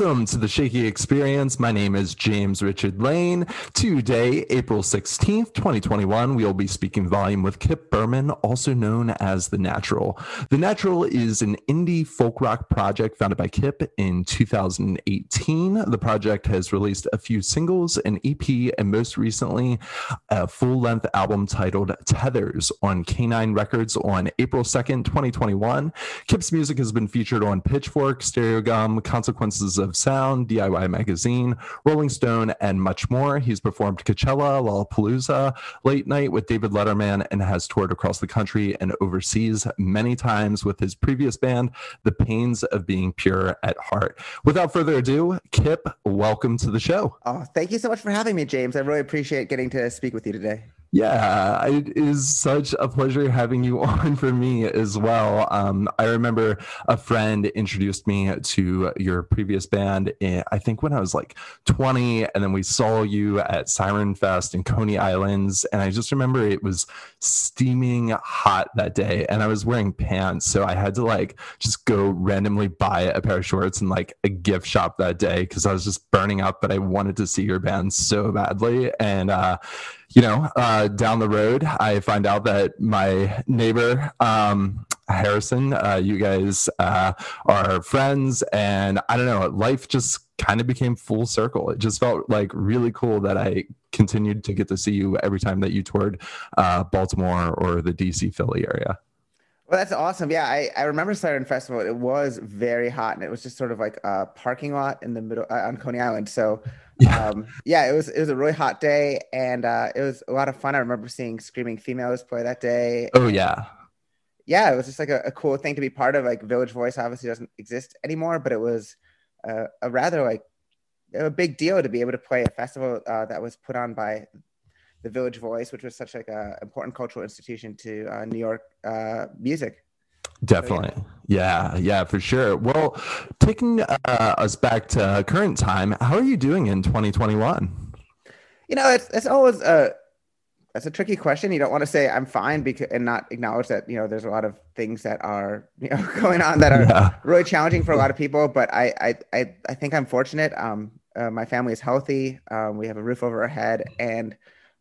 Welcome to the Shaky Experience. My name is James Richard Lane. Today, April 16th, 2021, we will be speaking volume with Kip Berman, also known as The Natvral. The Natvral is an indie folk rock project founded by Kip in 2018. The project has released a few singles, an EP, and most recently, a full length album titled Tethers on Kanine Records on April 2nd, 2021. Kip's music has been featured on Pitchfork, Stereogum, Consequences of Sound, DIY Magazine, Rolling Stone, and much more. He's performed Coachella, Lollapalooza, Late Night with David Letterman, and has toured across the country and overseas many times with his previous band, The Pains of Being Pure at Heart. Without further ado, Kip, welcome to the show. Oh, thank you so much for having me, James. I really appreciate getting to speak with you today. Yeah, it is such a pleasure having you on for me as well. Um, I remember a friend introduced me to your previous band, in, I think when I was like 20, and then we saw you at Siren Fest in Coney Islands. And I just remember it was steaming hot that day, and I was wearing pants. So I had to like just go randomly buy a pair of shorts in like a gift shop that day because I was just burning up, but I wanted to see your band so badly. And, uh, you know, uh, down the road, I find out that my neighbor, um, Harrison, uh, you guys uh, are friends. And I don't know, life just kind of became full circle. It just felt like really cool that I continued to get to see you every time that you toured uh, Baltimore or the DC Philly area. Well, that's awesome. Yeah, I, I remember Siren Festival. It was very hot, and it was just sort of like a parking lot in the middle uh, on Coney Island. So yeah. Um, yeah, it was it was a really hot day, and uh, it was a lot of fun. I remember seeing Screaming Females play that day. Oh yeah, yeah, it was just like a, a cool thing to be part of. Like Village Voice obviously doesn't exist anymore, but it was uh, a rather like a big deal to be able to play a festival uh, that was put on by the Village Voice, which was such like a important cultural institution to uh, New York uh, music. Definitely. yeah. yeah, for sure. Well, taking uh, us back to current time, how are you doing in 2021? You know, it's, it's always a, that's a tricky question. You don't want to say I'm fine because and not acknowledge that you know there's a lot of things that are you know going on that are yeah. really challenging for a lot of people. But I I I, I think I'm fortunate. Um, uh, my family is healthy. Um, we have a roof over our head, and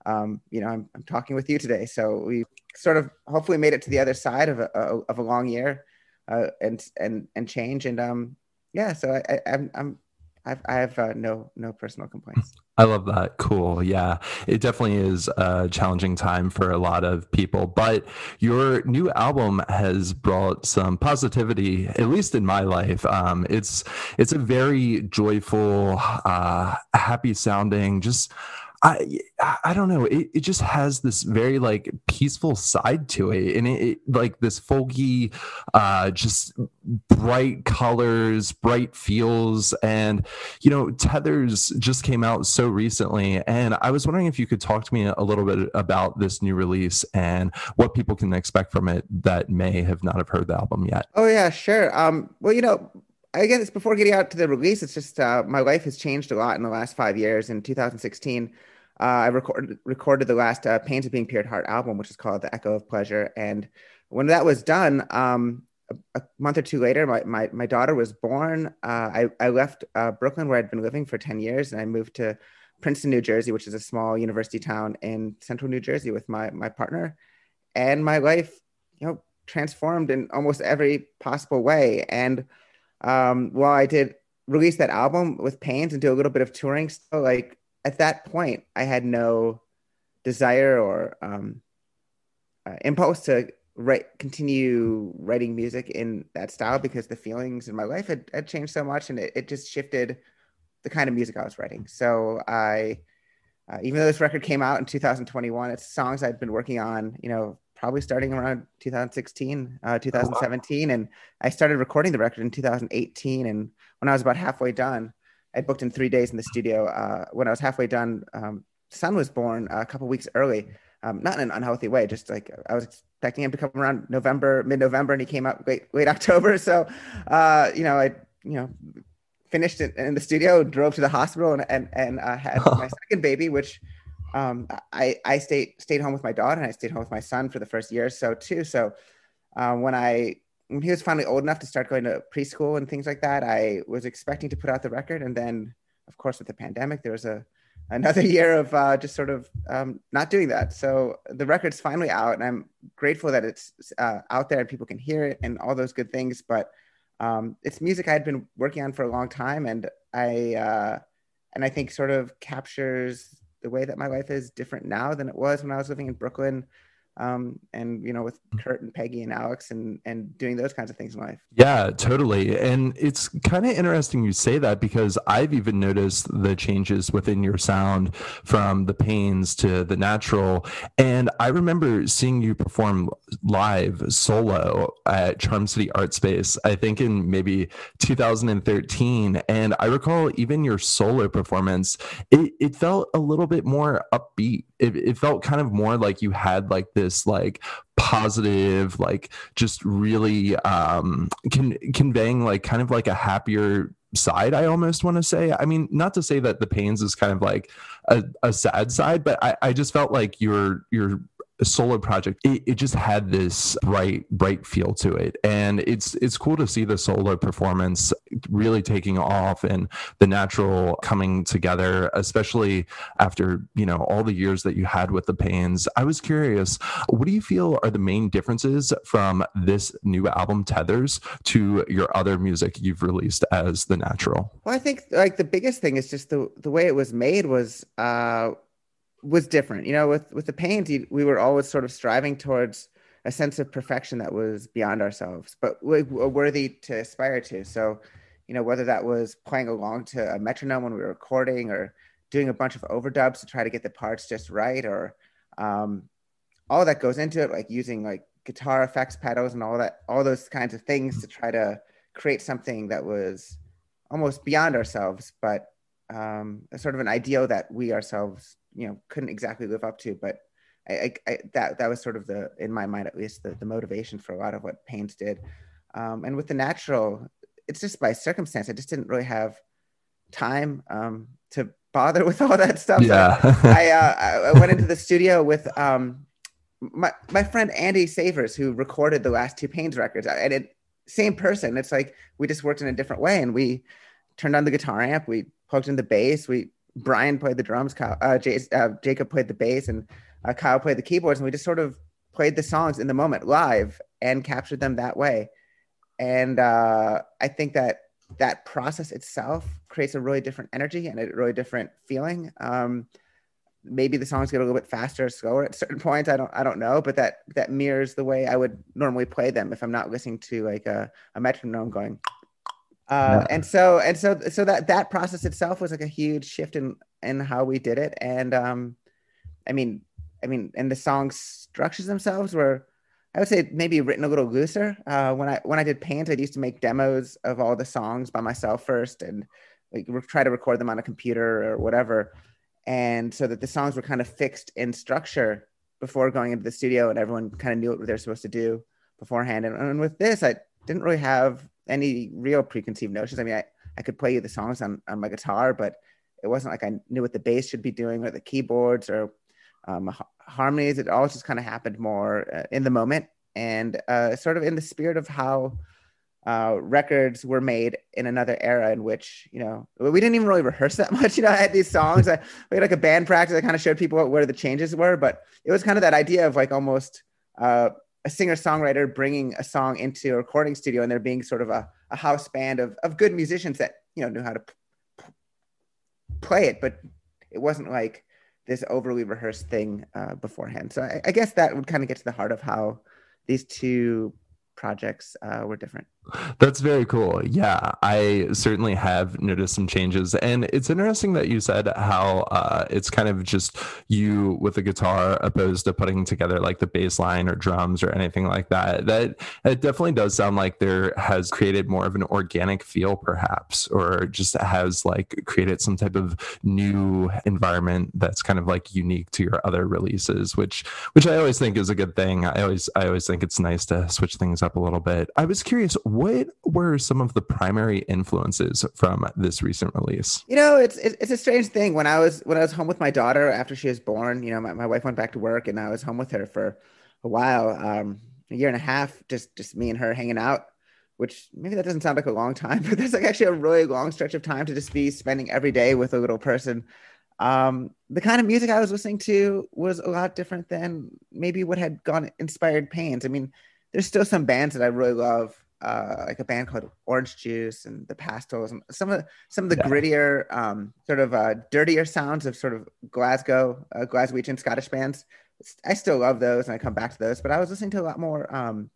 um, you know I'm I'm talking with you today. So we sort of hopefully made it to the other side of a, of a long year uh, and and and change and um yeah so I, I am I'm I've, I have uh, no no personal complaints. I love that. Cool. Yeah, it definitely is a challenging time for a lot of people. But your new album has brought some positivity, at least in my life. Um, it's it's a very joyful, uh, happy sounding, just I I don't know. It, it just has this very like peaceful side to it, and it, it like this folky, uh, just bright colors, bright feels, and you know, Tethers just came out so recently, and I was wondering if you could talk to me a little bit about this new release and what people can expect from it that may have not have heard the album yet. Oh yeah, sure. Um, well, you know, I it's before getting out to the release, it's just uh, my life has changed a lot in the last five years. In 2016, uh, I recorded recorded the last uh, Pains of Being at Heart album, which is called The Echo of Pleasure. And when that was done, um, a, a, month or two later, my, my, my daughter was born. Uh, I, I left uh, Brooklyn, where I'd been living for 10 years, and I moved to Princeton, New Jersey, which is a small university town in central New Jersey with my, my partner. And my life, you know, transformed in almost every possible way. And um, while I did release that album with Pains and do a little bit of touring still, like at that point, I had no desire or um, uh, impulse to write, continue writing music in that style because the feelings in my life had, had changed so much and it, it just shifted the kind of music I was writing. So I, uh, even though this record came out in 2021, it's songs I'd been working on, you know, probably starting around 2016, uh, 2017. Oh, wow. And I started recording the record in 2018. And when I was about halfway done, I booked in three days in the studio. Uh, when I was halfway done, um, son was born a couple weeks early. Um, not in an unhealthy way, just like I was expecting him to come around November, mid-November, and he came out late, late October. So, uh, you know, I, you know, finished it in the studio, drove to the hospital, and and, and uh, had my second baby, which um, I I stayed stayed home with my daughter, and I stayed home with my son for the first year or so too. So, uh, when I when he was finally old enough to start going to preschool and things like that, I was expecting to put out the record, and then, of course, with the pandemic, there was a another year of uh, just sort of um, not doing that. So the record's finally out, and I'm grateful that it's uh, out there and people can hear it and all those good things. But um, it's music I had been working on for a long time, and I uh, and I think sort of captures the way that my life is different now than it was when I was living in Brooklyn um, and you know with mm. Kurt and Peggy and Alex and and doing those kinds of things in life. Yeah, totally. And it's kind of interesting you say that because I've even noticed the changes within your sound from the pains to the Natvral. And I remember seeing you perform live solo at Charm City Art Space. I think in maybe 2013, and I recall even your solo performance. It, it felt a little bit more upbeat. It, it felt kind of more like you had like this this like positive like just really um con- conveying like kind of like a happier side i almost want to say. I mean not to say that the pains is kind of like a, a sad side but I, I just felt like your your solo project it, it, just had this bright bright feel to it. And it's it's cool to see the solo performance really taking off and the Natvral coming together especially after you know all the years that you had with the pains. I was curious what do you feel are the main differences from this new album tethers to your other music you've released as the Natvral? Well i think like the biggest thing is just the the way it was made was uh was different. You know, with with the pains, we were always sort of striving towards a sense of perfection that was beyond ourselves, but worthy to aspire to. So, you know, whether that was playing along to a metronome when we were recording, or doing a bunch of overdubs to try to get the parts just right, or um, all that goes into it, like using like guitar effects pedals and all that, all those kinds of things to try to create something that was almost beyond ourselves, but um, sort of an ideal that we ourselves you know couldn't exactly live up to but I, I, I, that that was sort of the in my mind at least the, the motivation for a lot of what pains did. Um, and with the Natvral it's just by circumstance i just didn't really have time um, to bother with all that stuff. Yeah. I, uh, I went into the studio with um, my, my friend Andy Savours who recorded the last two pains records. And it same person. It's like we just worked in a different way and we turned on the guitar amp we plugged in the bass we Brian played the drums, Kyle, uh, J- uh, Jacob played the bass, and uh, Kyle played the keyboards, and we just sort of played the songs in the moment live and captured them that way. And uh, I think that that process itself creates a really different energy and a really different feeling. Um, maybe the songs get a little bit faster or slower at certain points. I don't I don't know, but that that mirrors the way I would normally play them if I'm not listening to like a, a metronome going uh, and so and so so that that process itself was like a huge shift in in how we did it. And um i mean i mean and the song structures themselves were i would say maybe written a little looser. Uh, when i when i did paint i used to make demos of all the songs by myself first and like try to record them on a computer or whatever. And so that the songs were kind of fixed in structure before going into the studio and everyone kind of knew what they're supposed to do beforehand. And, and with this i didn't really have any real preconceived notions. I mean, I, I could play you the songs on, on my guitar, but it wasn't like I knew what the bass should be doing or the keyboards or um, harmonies. It all just kind of happened more uh, in the moment and uh, sort of in the spirit of how uh, records were made in another era in which, you know, we didn't even really rehearse that much. You know, I had these songs, I, we had like a band practice. I kind of showed people where the changes were, but it was kind of that idea of like almost uh, a singer songwriter bringing a song into a recording studio and there being sort of a, a house band of, of good musicians that you know knew how to p- play it but it wasn't like this overly rehearsed thing uh, beforehand so I, I guess that would kind of get to the heart of how these two projects uh, were different. That's very cool. Yeah, I certainly have noticed some changes. And it's interesting that you said how uh, it's kind of just you with a guitar opposed to putting together like the bass line or drums or anything like that. That it definitely does sound like there has created more of an organic feel, perhaps, or just has like created some type of new environment that's kind of like unique to your other releases, which which I always think is a good thing. I always I always think it's nice to switch things up a little bit. I was curious, what were some of the primary influences from this recent release? You know, it's it's a strange thing. When I was when I was home with my daughter after she was born, you know, my, my wife went back to work and I was home with her for a while. Um, a year and a half, just just me and her hanging out. Which maybe that doesn't sound like a long time, but that's like actually a really long stretch of time to just be spending every day with a little person. Um, the kind of music I was listening to was a lot different than maybe what had gone inspired Pains. I mean, there's still some bands that I really love, uh, like a band called Orange Juice and the Pastels, and some of some of the yeah. grittier, um, sort of uh, dirtier sounds of sort of Glasgow, uh, Glaswegian Scottish bands. I still love those, and I come back to those. But I was listening to a lot more, um,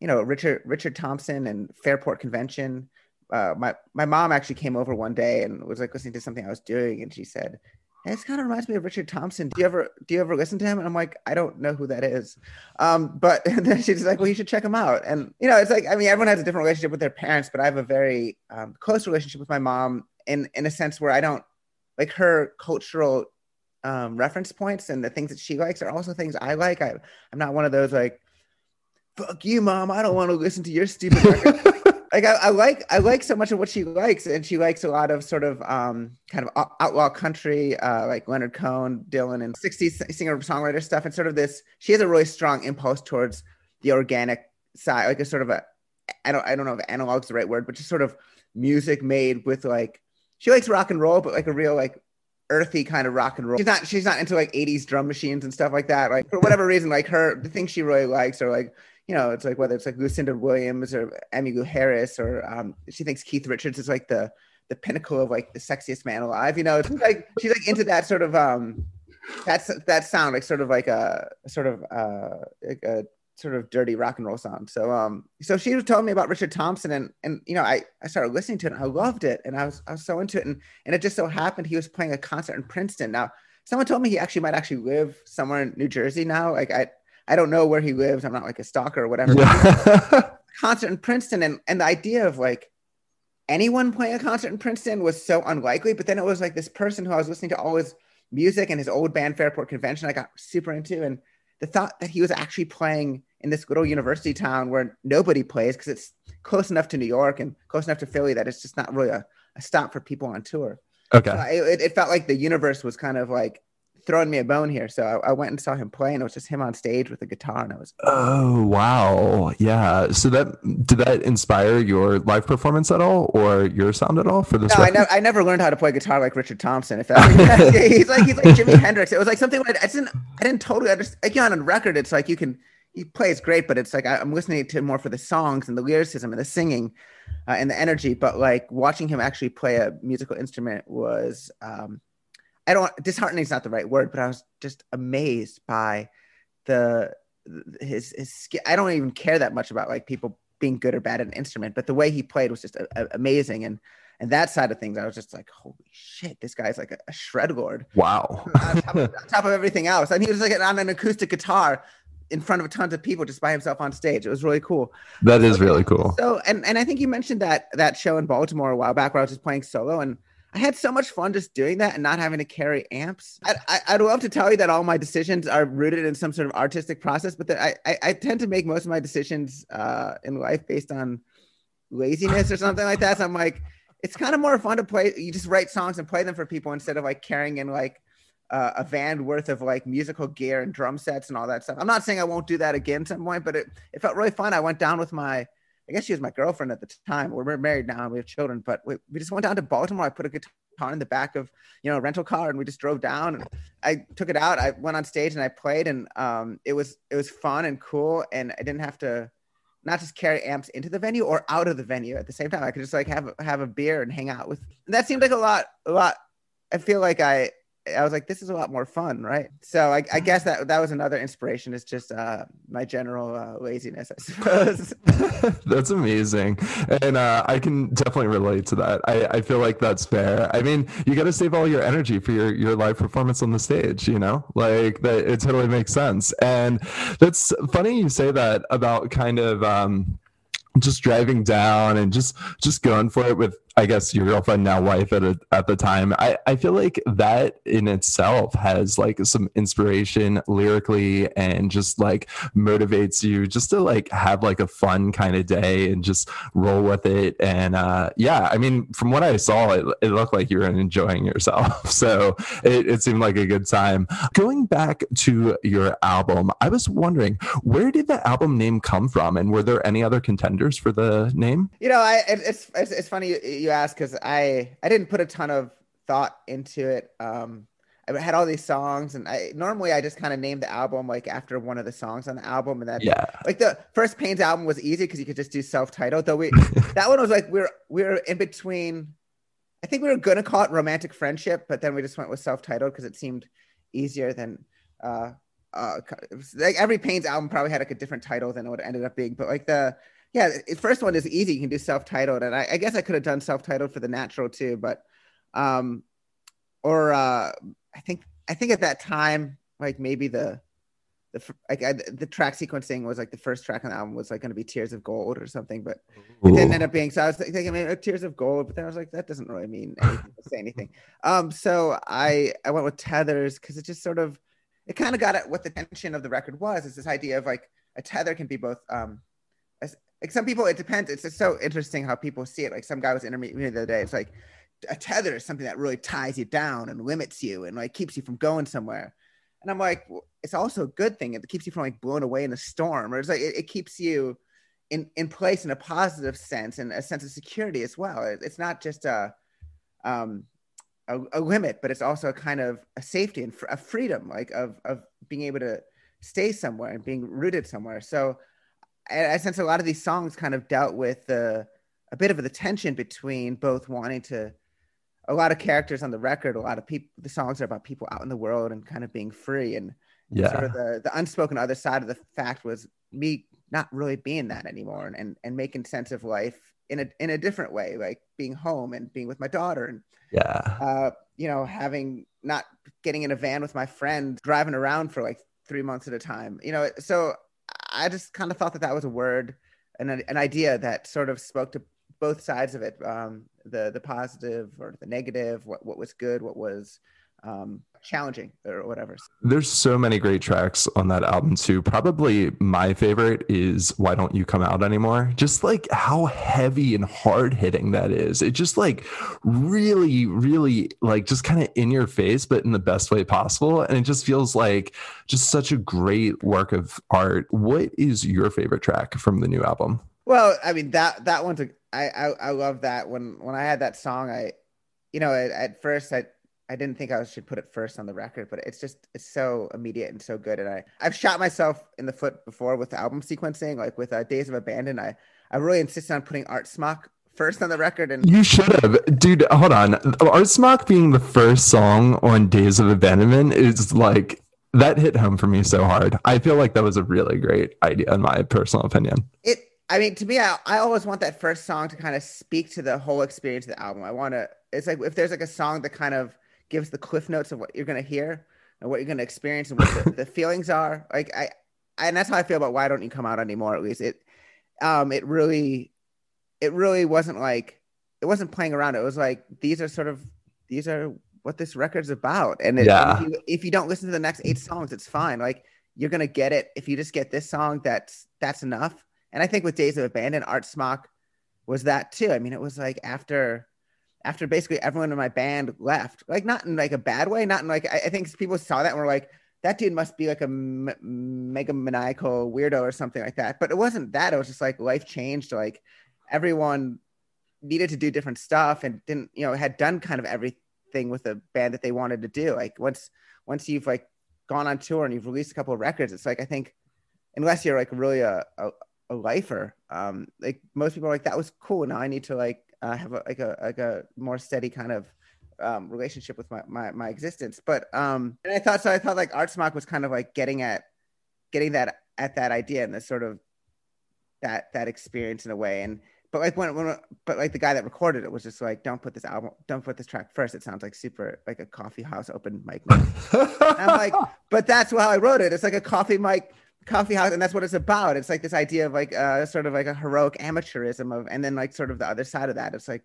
you know, Richard Richard Thompson and Fairport Convention. Uh, my my mom actually came over one day and was like listening to something I was doing, and she said, this kind of reminds me of Richard Thompson. Do you ever do you ever listen to him? And I'm like, I don't know who that is. Um, but then she's like, well, you should check him out. And you know, it's like, I mean, everyone has a different relationship with their parents, but I have a very um, close relationship with my mom in in a sense where I don't like her cultural um, reference points and the things that she likes are also things I like. I I'm not one of those like, fuck you, mom. I don't want to listen to your stupid record. Like I, I, like I like so much of what she likes, and she likes a lot of sort of um, kind of outlaw country, uh, like Leonard Cohen, Dylan, and '60s singer songwriter stuff, and sort of this. She has a really strong impulse towards the organic side, like a sort of a I don't I don't know if analog's the right word, but just sort of music made with like she likes rock and roll, but like a real like earthy kind of rock and roll. She's not she's not into like 80s drum machines and stuff like that. Like for whatever reason, like her the things she really likes are like you know, it's like whether it's like Lucinda Williams or Emmylou Harris or um, she thinks Keith Richards is like the the pinnacle of like the sexiest man alive. You know, it's like she's like into that sort of um that's that sound like sort of like a sort of uh a sort of dirty rock and roll sound. So um so she was telling me about Richard Thompson and and you know I I started listening to it and I loved it and I was I was so into it and and it just so happened he was playing a concert in Princeton. Now someone told me he actually might actually live somewhere in New Jersey now. Like I I don't know where he lives. I'm not like a stalker or whatever. Yeah. concert in Princeton, and and the idea of like anyone playing a concert in Princeton was so unlikely. But then it was like this person who I was listening to all his music and his old band Fairport Convention. I got super into, and the thought that he was actually playing in this little university town where nobody plays because it's close enough to New York and close enough to Philly that it's just not really a, a stop for people on tour. Okay. So it, it felt like the universe was kind of like throwing me a bone here. So I, I, went and saw him play, and it was just him on stage with a guitar, and I was. Oh wow, yeah. So that did that inspire your live performance at all, or your sound at all for this? No, I, ne- I, never learned how to play guitar like Richard Thompson. If that, he's like he's like Jimi Hendrix. It was like something I, I didn't I didn't totally understand. Again, on record, it's like you can he plays great, but it's like I, am listening to more for the songs and the lyricism and the singing uh, and the energy. But like watching him actually play a musical instrument was. Um, I don't disheartening is not the right word, but I was just amazed by the his his skill. I don't even care that much about like people being good or bad at an instrument, but the way he played was just a, a, amazing. And and that side of things, I was just like, holy shit, this guy's like a, a shred lord. Wow. on, top of, on, top of, everything else, and he was like on an acoustic guitar in front of tons of people just by himself on stage. It was really cool. That is really cool. So and and I think you mentioned that that show in Baltimore a while back where I was just playing solo and I had so much fun just doing that and not having to carry amps. I, would love to tell you that all my decisions are rooted in some sort of artistic process, but I, I, I, tend to make most of my decisions uh, in life based on laziness or something like that. So I'm like, it's kind of more fun to play. You just write songs and play them for people instead of like carrying in like uh, a van worth of like musical gear and drum sets and all that stuff. I'm not saying I won't do that again some point, but it, it felt really fun. I went down with my I guess she was my girlfriend at the time. We're married now and we have children, but we, we just went down to Baltimore. I put a guitar in the back of, you know, a rental car and we just drove down and I took it out. I went on stage and I played and um, it was, it was fun and cool. And I didn't have to not just carry amps into the venue or out of the venue at the same time. I could just like have, have a beer and hang out with, that seemed like a lot, a lot. I feel like I, I was like, this is a lot more fun, right? So I, I guess that that was another inspiration. Is just uh, my general uh, laziness, I suppose. that's amazing, and uh, I can definitely relate to that. I, I feel like that's fair. I mean, you got to save all your energy for your your live performance on the stage. You know, like that. It totally makes sense, and that's funny you say that about kind of. Um, just driving down and just just going for it with I guess your girlfriend now wife at a, at the time. I I feel like that in itself has like some inspiration lyrically and just like motivates you just to like have like a fun kind of day and just roll with it. And uh, yeah, I mean, from what I saw, it, it looked like you were enjoying yourself. So it, it seemed like a good time. Going back to your album, I was wondering where did the album name come from, and were there any other contenders for the name? You know, I it's it's, it's funny you, you ask because I I didn't put a ton of thought into it. Um, I had all these songs, and I normally I just kind of named the album like after one of the songs on the album, and then yeah, like the first Pains album was easy because you could just do self-titled. Though we that one was like we're we're in between. I think we were gonna call it romantic friendship, but then we just went with self-titled because it seemed easier than uh uh like every Pains album probably had like a different title than what it ended up being. But like the yeah, the first one is easy. You can do self-titled, and I, I guess I could have done self-titled for the Natvral too, but um, or uh, I think I think at that time, like maybe the the like I, the track sequencing was like the first track on the album was like going to be Tears of Gold or something, but Ooh. it didn't end up being. So I was thinking, mean, Tears of Gold, but then I was like, that doesn't really mean anything say anything. Um, so I I went with Tethers because it just sort of it kind of got at what the tension of the record was. Is this idea of like a tether can be both um like some people it depends. It's just so interesting how people see it. Like some guy was interviewing me the other day. It's like a tether is something that really ties you down and limits you and like keeps you from going somewhere. And i'm like well, it's also a good thing. It keeps you from like blown away in a storm. Or it's like it, it keeps you in in place in a positive sense and a sense of security as well. It, it's not just a um a, a, limit but it's also a kind of a safety and a freedom like of of being able to stay somewhere and being rooted somewhere. So I sense a lot of these songs kind of dealt with uh, a bit of the tension between both wanting to a lot of characters on the record a lot of people the songs are about people out in the world and kind of being free. And yeah sort of the, the unspoken other side of the fact was me not really being that anymore and, and, and making sense of life in a in a different way like being home and being with my daughter and yeah. uh you know having not getting in a van with my friend driving around for like three months at a time you know? So I just kind of thought that that was a word and an idea that sort of spoke to both sides of it um, the the positive or the negative what, what was good what was um, challenging or whatever. There's so many great tracks on that album too. Probably my favorite is Why Don't You Come Out Anymore? Just like how heavy and hard hitting that is. It just like really, really like just kind of in your face, but in the best way possible. And it just feels like just such a great work of art. What is your favorite track from the new album? Well, I mean that that one's a, I, I I love that when when I had that song I you know at, at first I I didn't think I should put it first on the record, but it's just it's so immediate and so good. And I I've shot myself in the foot before with album sequencing, like with uh, Days of Abandon. I I really insisted on putting Art Smock first on the record. And you should have, dude. Hold on, Art Smock being the first song on Days of Abandonment is like that hit home for me so hard. I feel like that was a really great idea, in my personal opinion. It. I mean, to me, I, I always want that first song to kind of speak to the whole experience of the album. I want to. It's like if there's like a song that kind of gives the cliff notes of what you're going to hear and what you're going to experience and what the, the, feelings are. Like I, I, and that's how I feel about why don't you come out anymore? At least it, um, it really, it really wasn't like it wasn't playing around. It was like these are sort of these are what this record's about. And, it, yeah. and if, you, if you don't listen to the next eight songs, it's fine. Like you're gonna get it if you just get this song. That's that's enough. And I think with Days of Abandon, Art Smock was that too. I mean, it was like after after basically everyone in my band left, like not in like a bad way, not in like I, I think people saw that and were like, that dude must be like a m- mega maniacal weirdo or something like that. But it wasn't that. It was just like life changed. Like everyone needed to do different stuff and didn't, you know, had done kind of everything with the band that they wanted to do. Like once once you've like gone on tour and you've released a couple of records, it's like I think unless you're like really a, a, a lifer, um, like most people are like that was cool. Now I need to like uh, have a, like a like a more steady kind of um, relationship with my, my my existence. But um, and I thought so. I thought like Art Smock was kind of like getting at getting that at that idea and the sort of that that experience in a way. And but like when, when but like the guy that recorded it was just like, don't put this album, don't put this track first. It sounds like super like a coffee house open mic. I'm like, but that's how I wrote it. It's like a coffee mic coffee house and that's what it's about it's like this idea of like uh sort of like a heroic amateurism of and then like sort of the other side of that it's like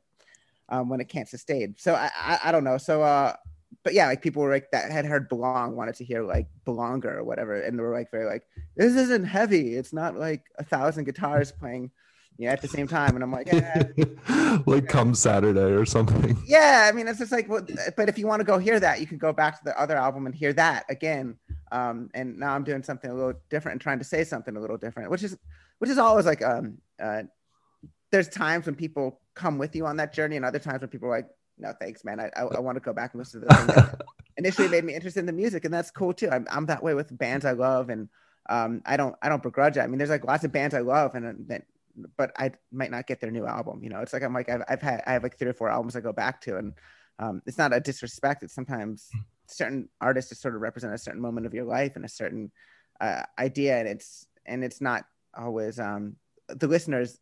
um, when it can't sustain. So I, I, I don't know. So uh, but yeah, like people were like that had heard belong wanted to hear like belonger or whatever, and they were like very like this isn't heavy. It's not like a thousand guitars playing you know, at the same time. And I'm like, eh, like come Saturday or something. Yeah, I mean, it's just like, well, but if you want to go hear that, you can go back to the other album and hear that again. Um, and now I'm doing something a little different and trying to say something a little different, which is, which is always like, um, uh, there's times when people come with you on that journey, and other times when people are like, no, thanks, man. I, I, I want to go back and listen to the thing that initially made me interested in the music, and that's cool too. I'm, I'm that way with bands I love, and um, I don't I don't begrudge it. I mean, there's like lots of bands I love, and that but I might not get their new album. You know, it's like I'm like I've, I've had I have like three or four albums I go back to, and um, it's not a disrespect. It's sometimes certain artists just sort of represent a certain moment of your life and a certain uh, idea, and it's and it's not always um, the listener's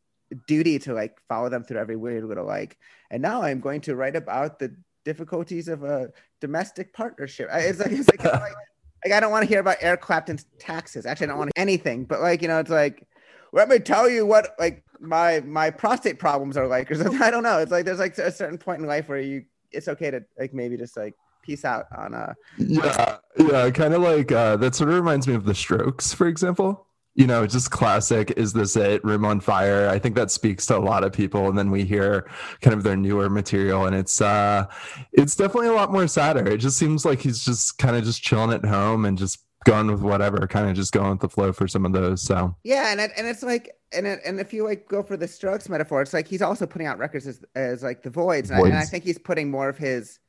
duty to like follow them through every weird little like. And now I'm going to write about the difficulties of a domestic partnership. It's like it's like, like, like I don't want to hear about Eric Clapton's taxes. Actually, I don't want anything. But like you know, it's like let me tell you what like my my prostate problems are like or something. I don't know. It's like there's like a certain point in life where you it's okay to like maybe just like peace out on a yeah yeah kind of like uh that sort of reminds me of the strokes for example. You know just classic is this it room on fire. I think that speaks to a lot of people and then we hear kind of their newer material and it's uh it's definitely a lot more sadder. It just seems like he's just kind of just chilling at home and just going with whatever, kind of just going with the flow for some of those. So. Yeah, and it, and it's like and it, and if you like go for the Strokes metaphor, it's like he's also putting out records as, as like the Voidz, and, I, and I think he's putting more of his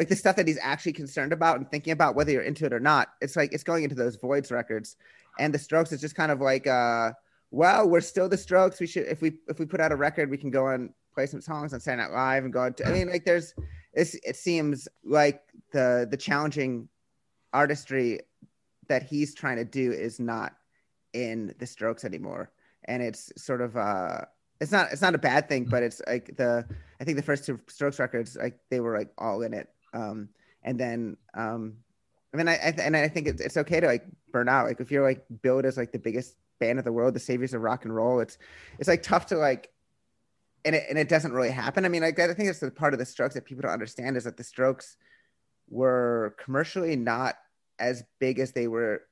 like the stuff that he's actually concerned about and thinking about whether you're into it or not. It's like it's going into those Voidz records, and the Strokes is just kind of like uh well, we're still the Strokes. We should if we if we put out a record, we can go and play some songs on Saturday Night Live and go. To, I mean, like there's it's, it seems like the the challenging artistry that he's trying to do is not in the strokes anymore and it's sort of uh it's not it's not a bad thing but it's like the i think the first two strokes records like they were like all in it um and then um I mean, I, I and I think it's, it's okay to like burn out. Like if you're like billed as like the biggest band of the world, the saviors of rock and roll, it's it's like tough to like, and it and it doesn't really happen. I mean, like I think that's the part of the Strokes that people don't understand is that the Strokes were commercially not as big as they were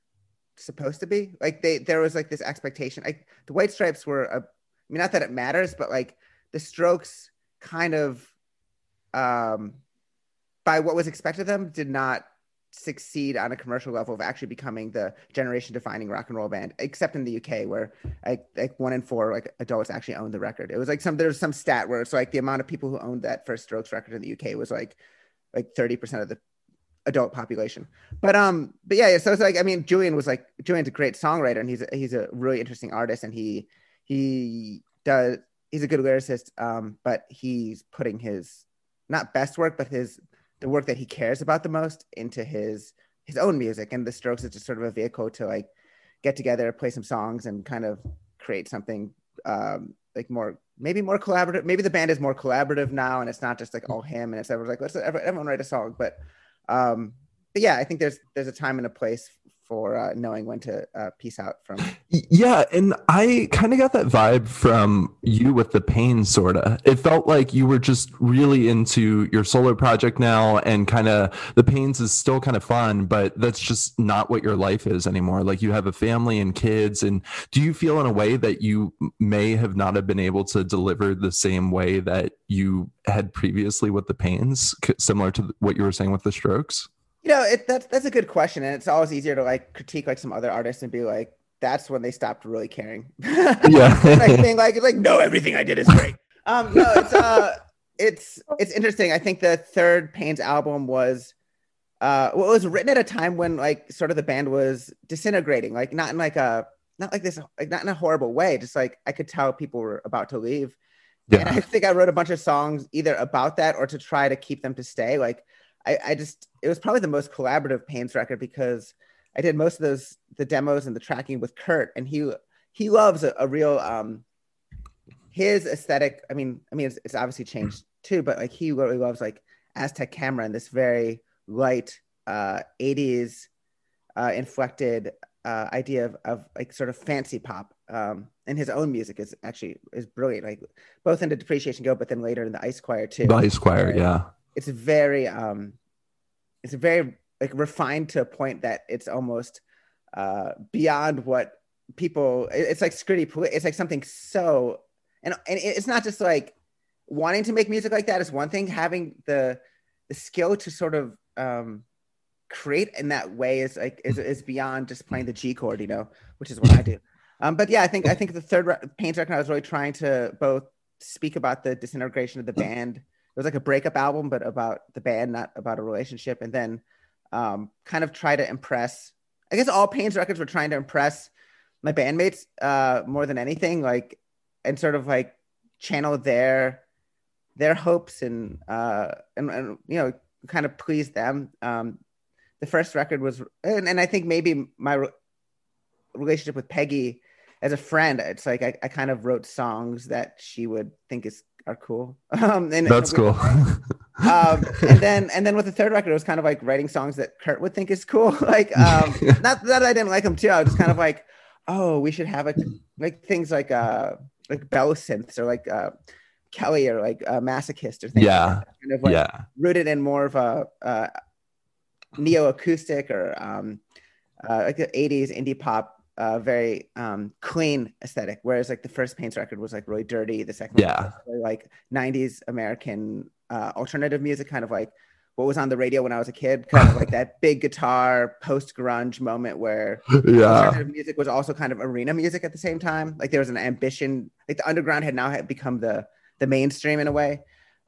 supposed to be. Like they there was like this expectation. Like the White Stripes were a, I mean not that it matters, but like the Strokes kind of um by what was expected of them did not succeed on a commercial level of actually becoming the generation defining rock and roll band except in the UK where like like one in four like adults actually owned the record it was like some there's some stat where it's like the amount of people who owned that first strokes record in the UK was like like 30% of the adult population. But um, but yeah, so it's like I mean, Julian was like Julian's a great songwriter and he's a, he's a really interesting artist and he he does he's a good lyricist. Um, but he's putting his not best work, but his the work that he cares about the most into his his own music. And the Strokes is just sort of a vehicle to like get together, play some songs, and kind of create something um like more maybe more collaborative. Maybe the band is more collaborative now, and it's not just like all him and it's like let's everyone write a song, but um, but yeah, I think there's there's a time and a place for uh, knowing when to uh, peace out from. Yeah, and I kind of got that vibe from you with the pain, sorta. It felt like you were just really into your solo project now, and kind of the pains is still kind of fun, but that's just not what your life is anymore. Like you have a family and kids, and do you feel in a way that you may have not have been able to deliver the same way that you had previously with the pains, similar to what you were saying with the strokes? You know, it, that's that's a good question, and it's always easier to like critique like some other artists and be like, that's when they stopped really caring. Yeah, like being like, like, no, everything I did is great. um, no, it's uh, it's it's interesting. I think the third Pains album was uh, well, it was written at a time when like sort of the band was disintegrating, like not in like a not like this, like not in a horrible way. Just like I could tell people were about to leave. Yeah. And I think I wrote a bunch of songs either about that or to try to keep them to stay. Like I, I just it was probably the most collaborative Pains record because I did most of those the demos and the tracking with Kurt, and he he loves a, a real um his aesthetic. I mean, I mean it's, it's obviously changed too, but like he really loves like Aztec camera and this very light uh 80s uh inflected uh idea of, of like sort of fancy pop um, and his own music is actually is brilliant. Like both in the Depreciation Go, but then later in the Ice Choir too. The Ice Choir, yeah. It's very um, it's very like refined to a point that it's almost uh beyond what people. It's like scritty. It's like something so, and and it's not just like wanting to make music like that is one thing. Having the the skill to sort of um create in that way is like is, is beyond just playing the G chord, you know, which is what I do. Um, but yeah, I think I think the third re- Pains record, I was really trying to both speak about the disintegration of the band. It was like a breakup album, but about the band, not about a relationship. And then um, kind of try to impress. I guess all Pains records were trying to impress my bandmates uh, more than anything, like and sort of like channel their their hopes and uh, and, and you know kind of please them. Um, the first record was, and, and I think maybe my re- relationship with Peggy as a friend, it's like I, I kind of wrote songs that she would think is are cool. Um, and that's cool. um, and then and then with the third record, it was kind of like writing songs that Kurt would think is cool. like um, not that I didn't like them too. I was just kind of like, oh, we should have a like things like uh like bell synths or like uh Kelly or like a masochist or things. Yeah, like kind of like yeah. rooted in more of a uh, neo acoustic or um, uh, like the 80s indie pop uh, very um, clean aesthetic. Whereas like the first Pains record was like really dirty. The second yeah. one was really, like 90s American uh, alternative music, kind of like what was on the radio when I was a kid, kind of like that big guitar post grunge moment where yeah. alternative music was also kind of arena music at the same time. Like there was an ambition, like the underground had now had become the the mainstream in a way.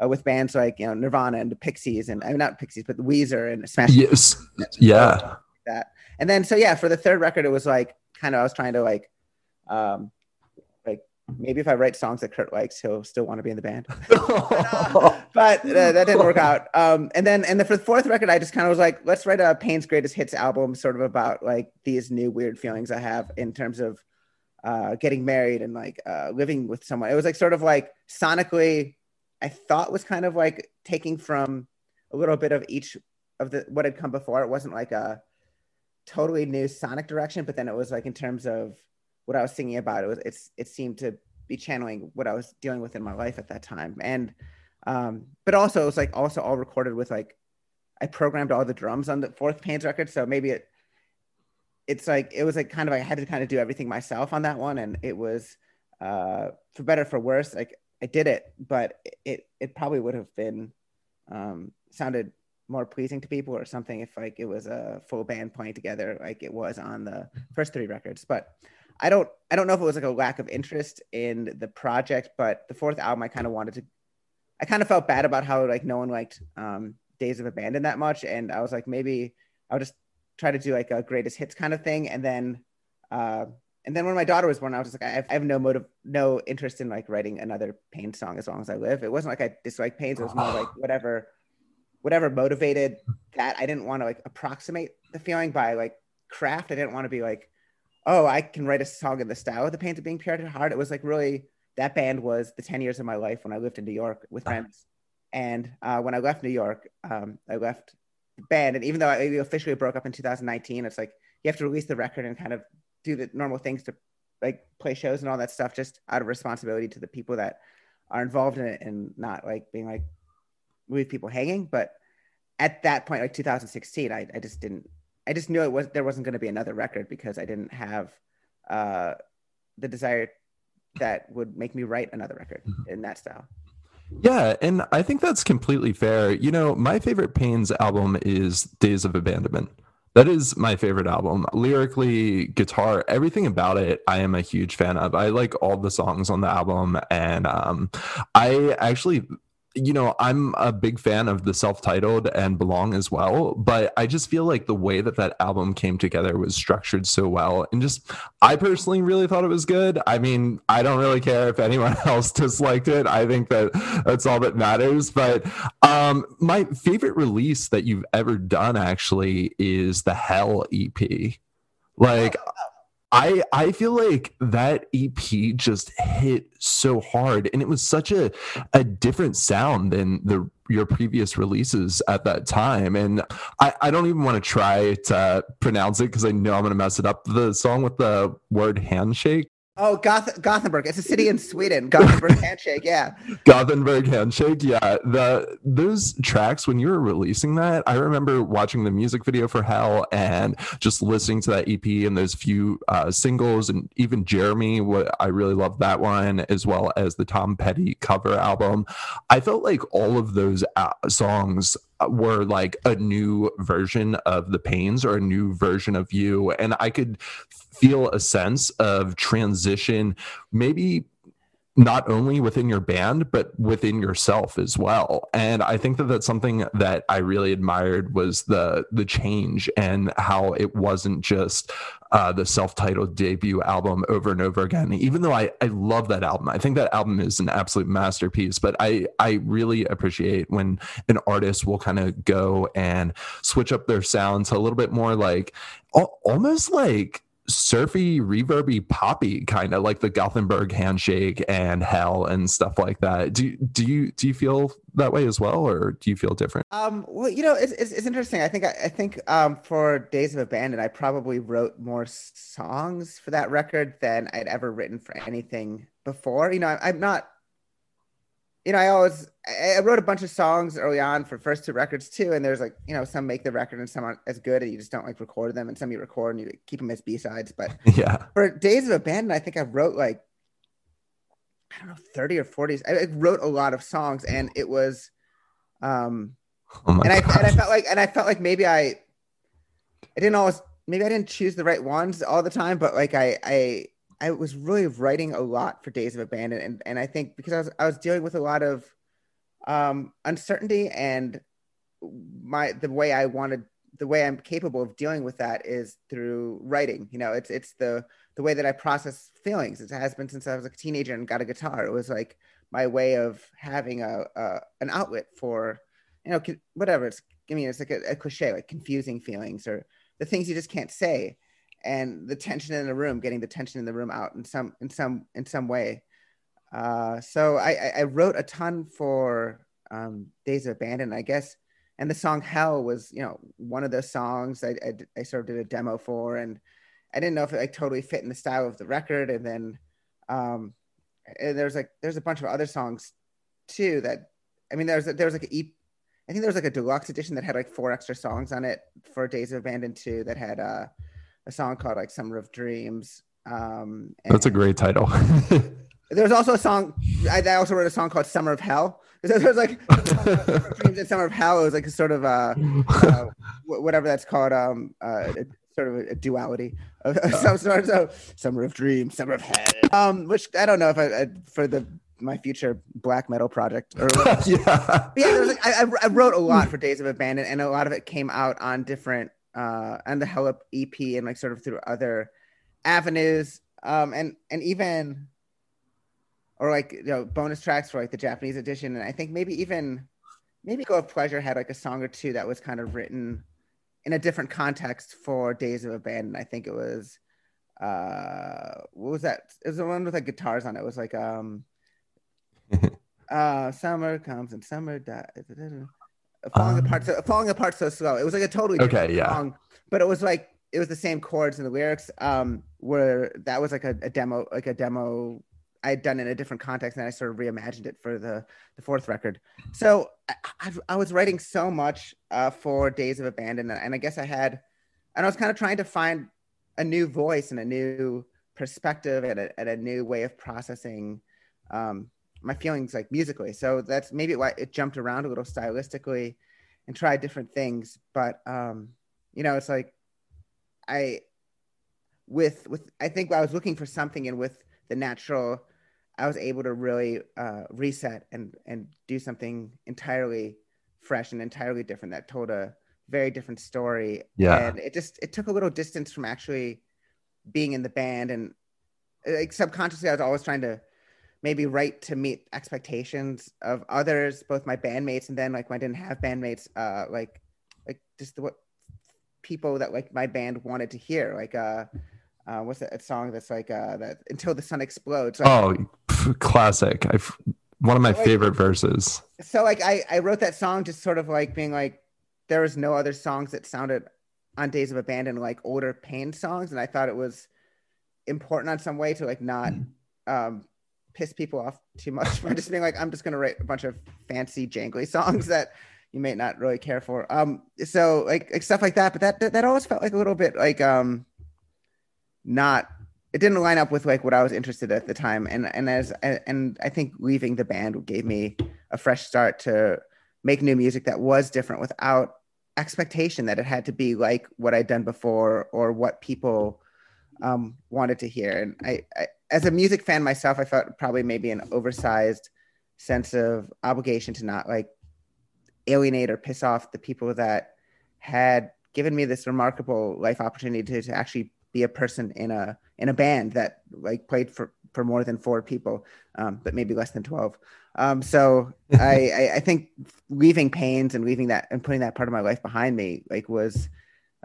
Uh, with bands like you know Nirvana and the Pixies and I mean not Pixies but the Weezer and Smash. Yes, yeah. that and then so yeah for the third record it was like kind of I was trying to like, um, like maybe if I write songs that Kurt likes, he'll still want to be in the band. but uh, that didn't work out. Um, and then and then for the fourth record, I just kind of was like, let's write a Pain's Greatest Hits album, sort of about like these new weird feelings I have in terms of uh, getting married and like uh, living with someone. It was like sort of like sonically, I thought was kind of like taking from a little bit of each of the what had come before. It wasn't like a totally new sonic direction, but then it was like in terms of what I was thinking about, it was it's it seemed to be channeling what I was dealing with in my life at that time. And um, but also it was like also all recorded with like I programmed all the drums on the fourth Pains record, so maybe it it's like it was like kind of I had to kind of do everything myself on that one, and it was uh, for better for worse. Like I did it, but it it probably would have been um, sounded more pleasing to people or something if like it was a full band playing together like it was on the first three records but i don't i don't know if it was like a lack of interest in the project but the fourth album i kind of wanted to i kind of felt bad about how like no one liked um, days of abandon that much and i was like maybe i'll just try to do like a greatest hits kind of thing and then uh, and then when my daughter was born, I was just like, I have, I have, no motive, no interest in like writing another Pain song as long as I live. It wasn't like I dislike Pains. It was more like whatever whatever motivated that i didn't want to like approximate the feeling by like craft. I didn't want to be like oh i can write a song in the style of the pains of being pure at heart. It was like really that band was the 10 years of my life when i lived in new york with friends. And uh, when i left new york um, i left the band. And even though i officially broke up in 2019 it's like you have to release the record and kind of do the normal things to like play shows and all that stuff just out of responsibility to the people that are involved in it and not like being like leave people hanging. But at that point, like 2016, I, I just didn't. I just knew it was there wasn't going to be another record because I didn't have uh, the desire that would make me write another record mm-hmm. in that style. Yeah, and I think that's completely fair. You know, my favorite Pains album is Days of Abandonment. That is my favorite album. Lyrically, guitar, everything about it, I am a huge fan of. I like all the songs on the album, and um, I actually you know, I'm a big fan of the self-titled and Belong as well, but I just feel like the way that that album came together was structured so well, and just I personally really thought it was good. I mean, I don't really care if anyone else disliked it. I think that that's all that matters. But um, my favorite release that you've ever done actually is the Hell EP. Like, I I feel like that EP just hit so hard and it was such a a different sound than the your previous releases at that time and I, I don't even want to try to pronounce it because I know I'm gonna mess it up. The song with the word handshake. Oh, Goth- Gothenburg. It's a city in Sweden. Gothenburg Handshake. Yeah. Gothenburg Handshake. Yeah. The those tracks when you were releasing that, I remember watching the music video for Hell and just listening to that EP and those few uh, singles and even Jeremy. What I really love that one as well as the Tom Petty cover album. I felt like all of those uh, songs were like a new version of the pains or a new version of you. And i could feel a sense of transition maybe not only within your band but within yourself as well. And i think that that's something that i really admired was the the change and how it wasn't just uh, the self-titled debut album over and over again. Even though I, I love that album i think that album is an absolute masterpiece but i i really appreciate when an artist will kind of go and switch up their sound to a little bit more like almost like surfy, reverby, poppy kind of like the Gothenburg handshake and hell and stuff like that. Do do you do you feel that way as well, or do you feel different? Um, well, you know, it's, it's, it's interesting. I think I, I, think um, for Days of Abandon, I probably wrote more songs for that record than I'd ever written for anything before. You know, I, I'm not you know, I always I wrote a bunch of songs early on for first two records too, and there's like you know some make the record and some aren't as good, and you just don't like record them, and some you record and you keep them as B sides. But yeah, for Days of Abandon, I think I wrote like I don't know thirty or forty. I wrote a lot of songs, and it was, um, oh and I and I felt like and I felt like maybe I, I didn't always maybe I didn't choose the right ones all the time, but like I I I was really writing a lot for Days of Abandon, and and I think because I was I was dealing with a lot of um, uncertainty, and my the way I wanted the way I'm capable of dealing with that is through writing. You know, it's it's the the way that I process feelings. It has been since I was a teenager and got a guitar. It was like my way of having a, a an outlet for you know whatever it's. I mean, it's like a, a cliche, like confusing feelings or the things you just can't say and the tension in the room, getting the tension in the room out in some in some in some way. Uh, so I, I wrote a ton for um, Days of Abandon, I guess, and the song Hell was you know one of those songs I, I, I sort of did a demo for, and I didn't know if it like totally fit in the style of the record, and then um, and there's like there's a bunch of other songs too that I mean there's there was like a e- I think there was like a deluxe edition that had like four extra songs on it for Days of Abandon 2 that had uh a song called like Summer of Dreams. Um, That's a great title. there was also a song. I, I, also wrote a song called Summer of Hell. There was like Dreams and Summer of Hell. It was like a sort of uh, uh whatever that's called. Um, uh, sort of a, a duality of, of some sort. So Summer of Dreams, Summer of Hell. Um, which I don't know if I, I for the my future black metal project. Or yeah, yeah. Like, I, I wrote a lot for Days of Abandon, and a lot of it came out on different uh, and the Hell EP and like sort of through other avenues. Um, and and even or like you know bonus tracks for like the Japanese edition. And I think maybe even maybe Echo of Pleasure had like a song or two that was kind of written in a different context for Days of Abandon. I think it was uh what was that? It was the one with like guitars on it. It was like um uh summer comes and summer dies falling um, apart so falling apart so slow. It was like a totally okay yeah. song, but it was like it was the same chords and the lyrics um where that was like a, a demo like a demo i had done in a different context and i sort of reimagined it for the the fourth record. So i, I, I was writing so much uh for days of abandon and i guess i had and i was kind of trying to find a new voice and a new perspective and a, and a new way of processing um my feelings like musically. So that's maybe why it jumped around a little stylistically and tried different things. But um, you know, it's like I with with I think I was looking for something and with the Natvral I was able to really uh, reset and and do something entirely fresh and entirely different that told a very different story. Yeah. And it just it took a little distance from actually being in the band and like subconsciously I was always trying to maybe right to meet expectations of others, both my bandmates and then like when I didn't have bandmates, uh, like like just the, what people that like my band wanted to hear, like uh, uh what's that song that's like uh that until the sun explodes. Like, oh, classic! I've one of my so, favorite verses. So like I I wrote that song just sort of like being like there was no other songs that sounded on Days of Abandon like older pain songs, and I thought it was important on some way to like not um, piss people off too much by just being like, I'm just gonna write a bunch of fancy jangly songs that you may not really care for. Um, so like, like stuff like that. But that, that that always felt like a little bit like um, not. It didn't line up with like what I was interested in at the time, and and as and I think leaving the band gave me a fresh start to make new music that was different without expectation that it had to be like what I'd done before or what people um, wanted to hear. And I, I, as a music fan myself, I felt probably maybe an oversized sense of obligation to not like alienate or piss off the people that had given me this remarkable life opportunity to, to actually be a person in a in a band that like played for for more than four people, um, but maybe less than twelve. Um, so I, I, I think leaving pains and leaving that and putting that part of my life behind me like was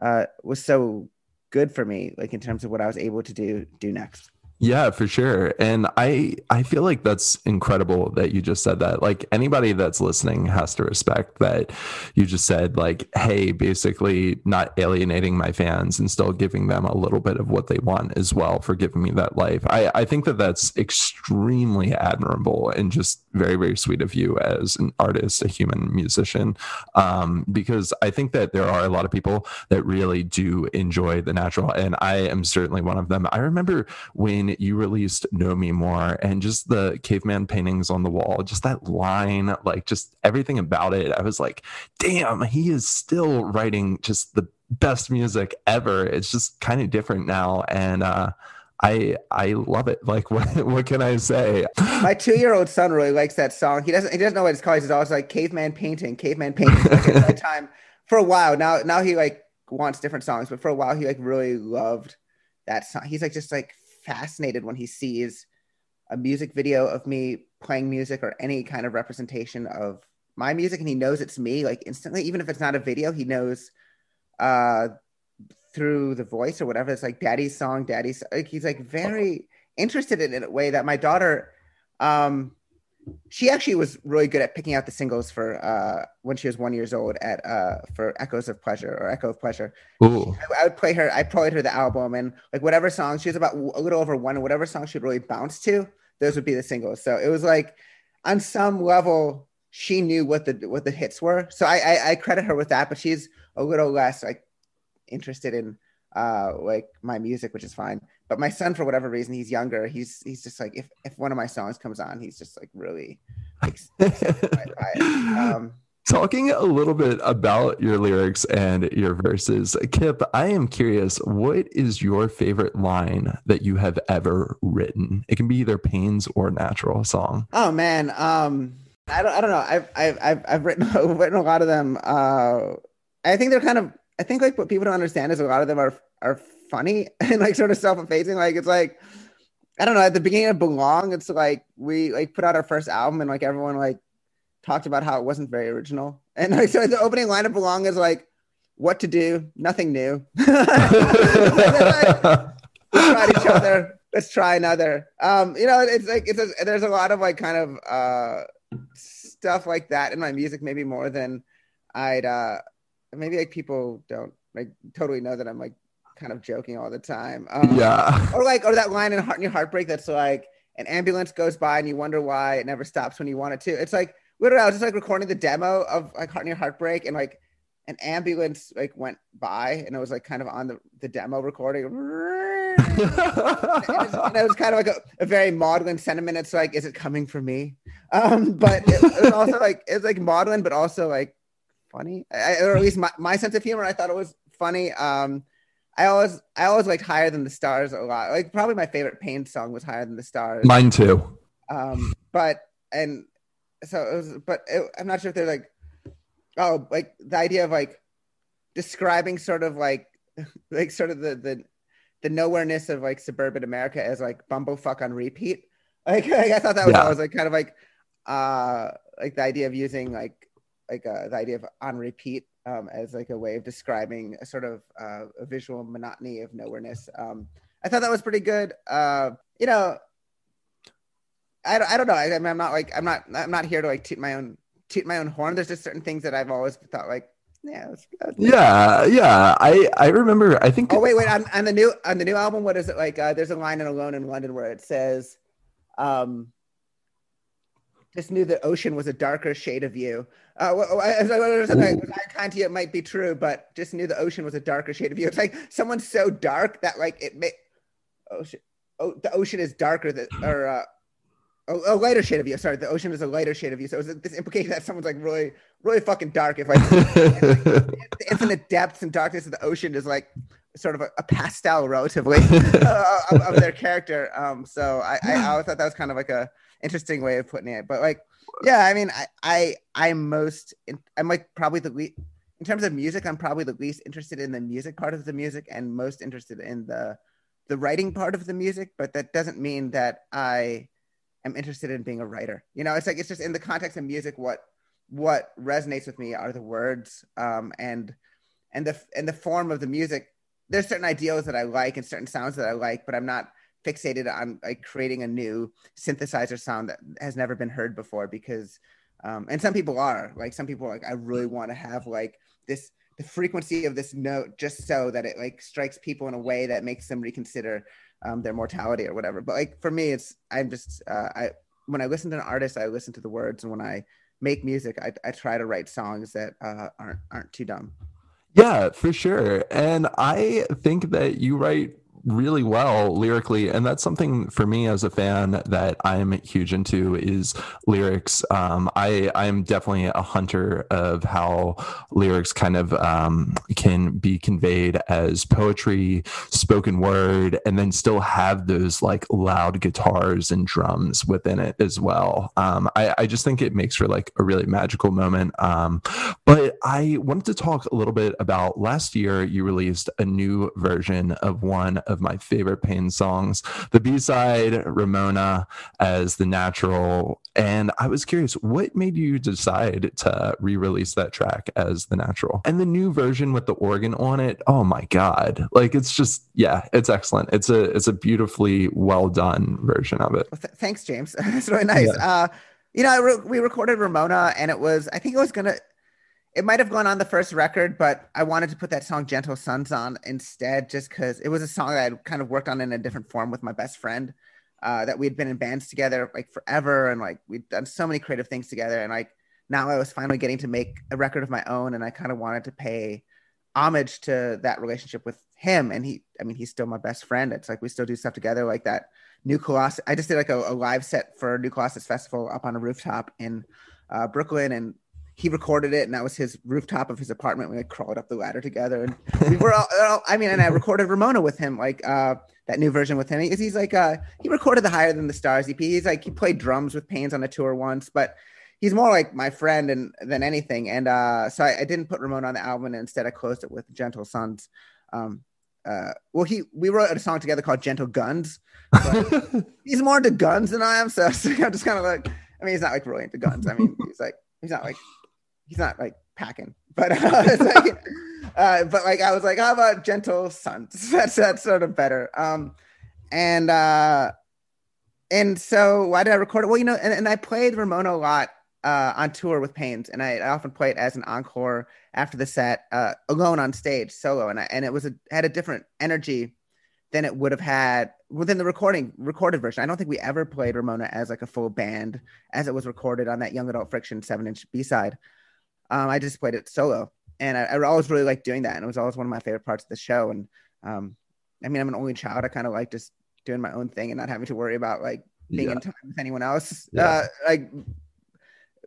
uh, was so good for me like in terms of what I was able to do do next. Yeah, for sure. And I I feel like that's incredible that you just said that. Like anybody that's listening has to respect that you just said like, hey, basically not alienating my fans and still giving them a little bit of what they want as well for giving me that life. I I think that that's extremely admirable and just very very sweet of you as an artist, a human musician. Um, because I think that there are a lot of people that really do enjoy the Natvral and I am certainly one of them. I remember when you released Know Me More and just the caveman paintings on the wall, just that line, like just everything about it. I was like, damn, he is still writing just the best music ever. It's just kind of different now. And, uh, I I love it. Like what what can I say? My two year old son really likes that song. He doesn't he doesn't know what it's called. He's always like caveman painting, caveman painting. Like time for a while now. Now he like wants different songs, but for a while he like really loved that song. He's like just like fascinated when he sees a music video of me playing music or any kind of representation of my music and he knows it's me like instantly even if it's not a video he knows uh through the voice or whatever it's like daddy's song daddy's like he's like very interested in it in a way that my daughter um she actually was really good at picking out the singles for uh, when she was one years old at uh, for Echoes of Pleasure or Echo of Pleasure. Ooh. I, I, would play her. I played her the album and like whatever song she was about a little over one, whatever song she'd really bounce to, those would be the singles. So it was like on some level she knew what the what the hits were. So I, I, I credit her with that, but she's a little less like interested in uh, like my music, which is fine. But my son, for whatever reason, he's younger. He's he's just like if if one of my songs comes on, he's just like really. um, Talking a little bit about your lyrics and your verses, Kip, I am curious, what is your favorite line that you have ever written? It can be either Pains or Natvral song. Oh man, um, I don't, I don't know. I've, I've, I've, written, written a lot of them. Uh, I think they're kind of, I think like what people don't understand is a lot of them are, are funny and like sort of self-effacing. Like it's like I don't know. At the beginning of Belong, it's like we like put out our first album and like everyone like talked about how it wasn't very original. And like so the opening line of Belong is like what to do, nothing new. like, try each other. Let's try another. Um, you know, it's like it's a, there's a lot of like kind of uh stuff like that in my music, maybe more than I'd uh maybe like people don't like totally know that I'm like kind of joking all the time. Um, yeah. Or like, or that line in Heart in Your Heartbreak that's like, an ambulance goes by and you wonder why it never stops when you want it to. It's like literally, I was just like recording the demo of like Heart in Your Heartbreak, and like an ambulance like went by, and it was like kind of on the the demo recording. and, it was, and, it was, kind of like a, a, very maudlin sentiment. It's like, is it coming for me? Um, but it, it was also like it's like maudlin, but also like funny, I, or at least my, my sense of humor. I thought it was funny. Um, I always I always liked Higher Than the Stars a lot. Like probably my favorite Pain song was Higher Than the Stars. Mine too. Um, but and so it was, but it, I'm not sure if they're like, oh, like the idea of like describing sort of like like sort of the the the nowhereness of like suburban America as like bumblefuck on repeat. Like, like I thought that was yeah. always like kind of like uh like the idea of using like like uh, the idea of on repeat um, as like a way of describing a sort of uh, a visual monotony of nowhereness. Um, I thought that was pretty good. Uh, you know, I don't, I don't know. I, am not like I'm not I'm not here to like toot my own toot my own horn. There's just certain things that I've always thought like Yeah, that's, that's Yeah, yeah. I I remember. I think. Oh wait, wait. On, on the new on the new album, what is it like? Uh, there's a line in Alone in London where it says, um, "Just knew the ocean was a darker shade of you." Uh, well, I, I, I, I kind to it might be true, but just knew the ocean was a darker shade of you. It's like someone's so dark that like it may. Ocean, oh, the ocean is darker than or. Uh, a, a, lighter shade of you. Sorry, the ocean is a lighter shade of you. So it's this implication that someone's like really, really fucking dark. If like the infinite depths and darkness of the ocean is like sort of a, a pastel, relatively, uh, of, of, their character. Um, so I, I, I always thought that was kind of like a interesting way of putting it. But like, yeah, I mean, I, I, I'm most, I'm like probably the least in terms of music. I'm probably the least interested in the music part of the music, and most interested in the, the writing part of the music. But that doesn't mean that I am interested in being a writer. You know, it's like it's just in the context of music. What what resonates with me are the words um, and and the and the form of the music. There's certain ideals that I like and certain sounds that I like, but I'm not fixated on like creating a new synthesizer sound that has never been heard before because um, and some people are like some people are like I really want to have like this the frequency of this note just so that it like strikes people in a way that makes them reconsider um, their mortality or whatever. But like for me, it's I'm just uh, I when I listen to an artist, I listen to the words, and when I make music, I, I try to write songs that uh, aren't aren't too dumb. Yeah, for sure. And I think that you write really well lyrically and that's something for me as a fan that i'm huge into is lyrics. Um, i i'm definitely a hunter of how lyrics kind of um, can be conveyed as poetry spoken word and then still have those like loud guitars and drums within it as well. Um, I, I just think it makes for like a really magical moment. Um, but i wanted to talk a little bit about last year you released a new version of one of of my favorite Pain songs. The B side, Ramona, as the Natvral. And I was curious, what made you decide to re release that track as the Natvral? And the new version with the organ on it, oh my God. Like it's just, yeah, it's excellent. It's a it's a beautifully well done version of it. Well, th- thanks, James. That's really nice. Yeah. Uh, you know, re- we recorded Ramona and it was, I think it was going to, it might have gone on the first record, but I wanted to put that song Gentle Sons on instead, just because it was a song that I'd kind of worked on in a different form with my best friend. Uh, that we'd been in bands together like forever and like we'd done so many creative things together. And like now I was finally getting to make a record of my own and I kind of wanted to pay homage to that relationship with him. And he, I mean, he's still my best friend. It's like we still do stuff together like that. New Colossus, I just did like a, a live set for New Colossus Festival up on a rooftop in uh, Brooklyn and he recorded it, and that was his rooftop of his apartment. We like crawled up the ladder together, and we were all, all. I mean, and I recorded Ramona with him, like uh, that new version with him. He's, he's like uh, he recorded the Higher Than the Stars EP. He's like he played drums with Pains on a tour once, but he's more like my friend and than anything. And uh, so I, I, didn't put Ramona on the album, and instead I closed it with Gentle Suns. Um, uh, well, he we wrote a song together called Gentle Guns. he's more into guns than I am, so, so I'm just kind of like. I mean, he's not like really into guns. I mean, he's like he's not like he's not like packing, but uh, like, uh, but like I was like, how about gentle suns? that's that's sort of better. Um, and uh, and so why did I record it? Well, you know, and, and I played Ramona a lot uh, on tour with Pains, and I, I, often play it as an encore after the set, uh, alone on stage, solo, and I, and it was a had a different energy than it would have had within the recording recorded version. I don't think we ever played Ramona as like a full band as it was recorded on that Young Adult Friction seven inch B side um, I just played it solo, and I, I, always really liked doing that, and it was always one of my favorite parts of the show. And um, I mean, I'm an only child. I kind of like just doing my own thing and not having to worry about like being yeah. in time with anyone else, yeah. uh, like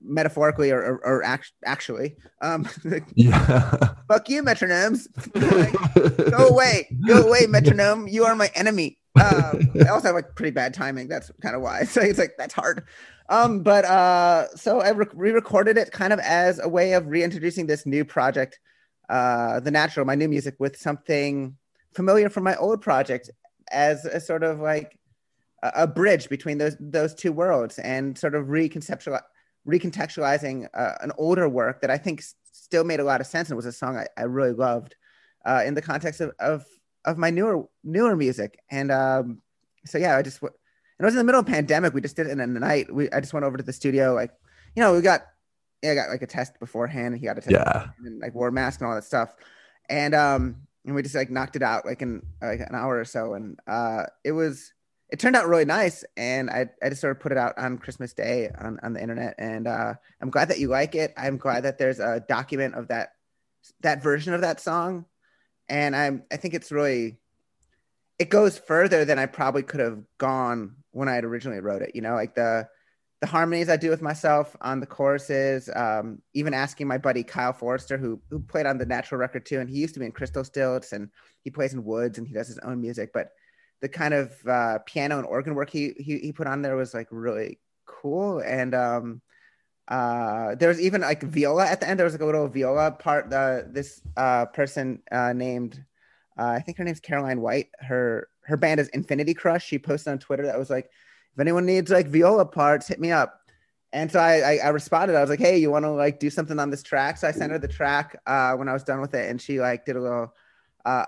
metaphorically or, or, or act- actually. Um, yeah. Fuck you, metronomes. like, go away, go away, metronome. You are my enemy. Um, I also have like pretty bad timing. That's kind of why. So it's like that's hard. Um, but uh, so I re-recorded it kind of as a way of reintroducing this new project, uh, the Natvral, my new music, with something familiar from my old project, as a sort of like a, a bridge between those those two worlds, and sort of reconceptual recontextualizing uh, an older work that I think still made a lot of sense and was a song I, I really loved uh, in the context of, of of my newer newer music. And um, so yeah, I just and it was in the middle of pandemic. We just did it in the night. We I just went over to the studio, like, you know, we got yeah, I got like a test beforehand. And he got a test, Yeah. and like wore a mask and all that stuff, and um, and we just like knocked it out like in like an hour or so, and uh, it was it turned out really nice, and I I just sort of put it out on Christmas Day on on the internet, and uh, I'm glad that you like it. I'm glad that there's a document of that that version of that song, and I'm I think it's really it goes further than I probably could have gone when I had originally wrote it. You know, like the the harmonies I do with myself on the choruses, um, even asking my buddy Kyle Forester, who who played on the Natvral record too, and he used to be in Crystal Stilts, and he plays in Woods, and he does his own music. But the kind of uh, piano and organ work he, he he put on there was like really cool, and um, uh, there was even like viola at the end. There was like a little viola part. This uh, person uh, named, uh, I think her name's Caroline White. Her her band is Infinity Crush. She posted on Twitter that was like, if anyone needs like viola parts, hit me up. And so I, I, I responded. I was like, hey, you want to like do something on this track? So I sent her the track uh, when I was done with it, and she like did a little uh,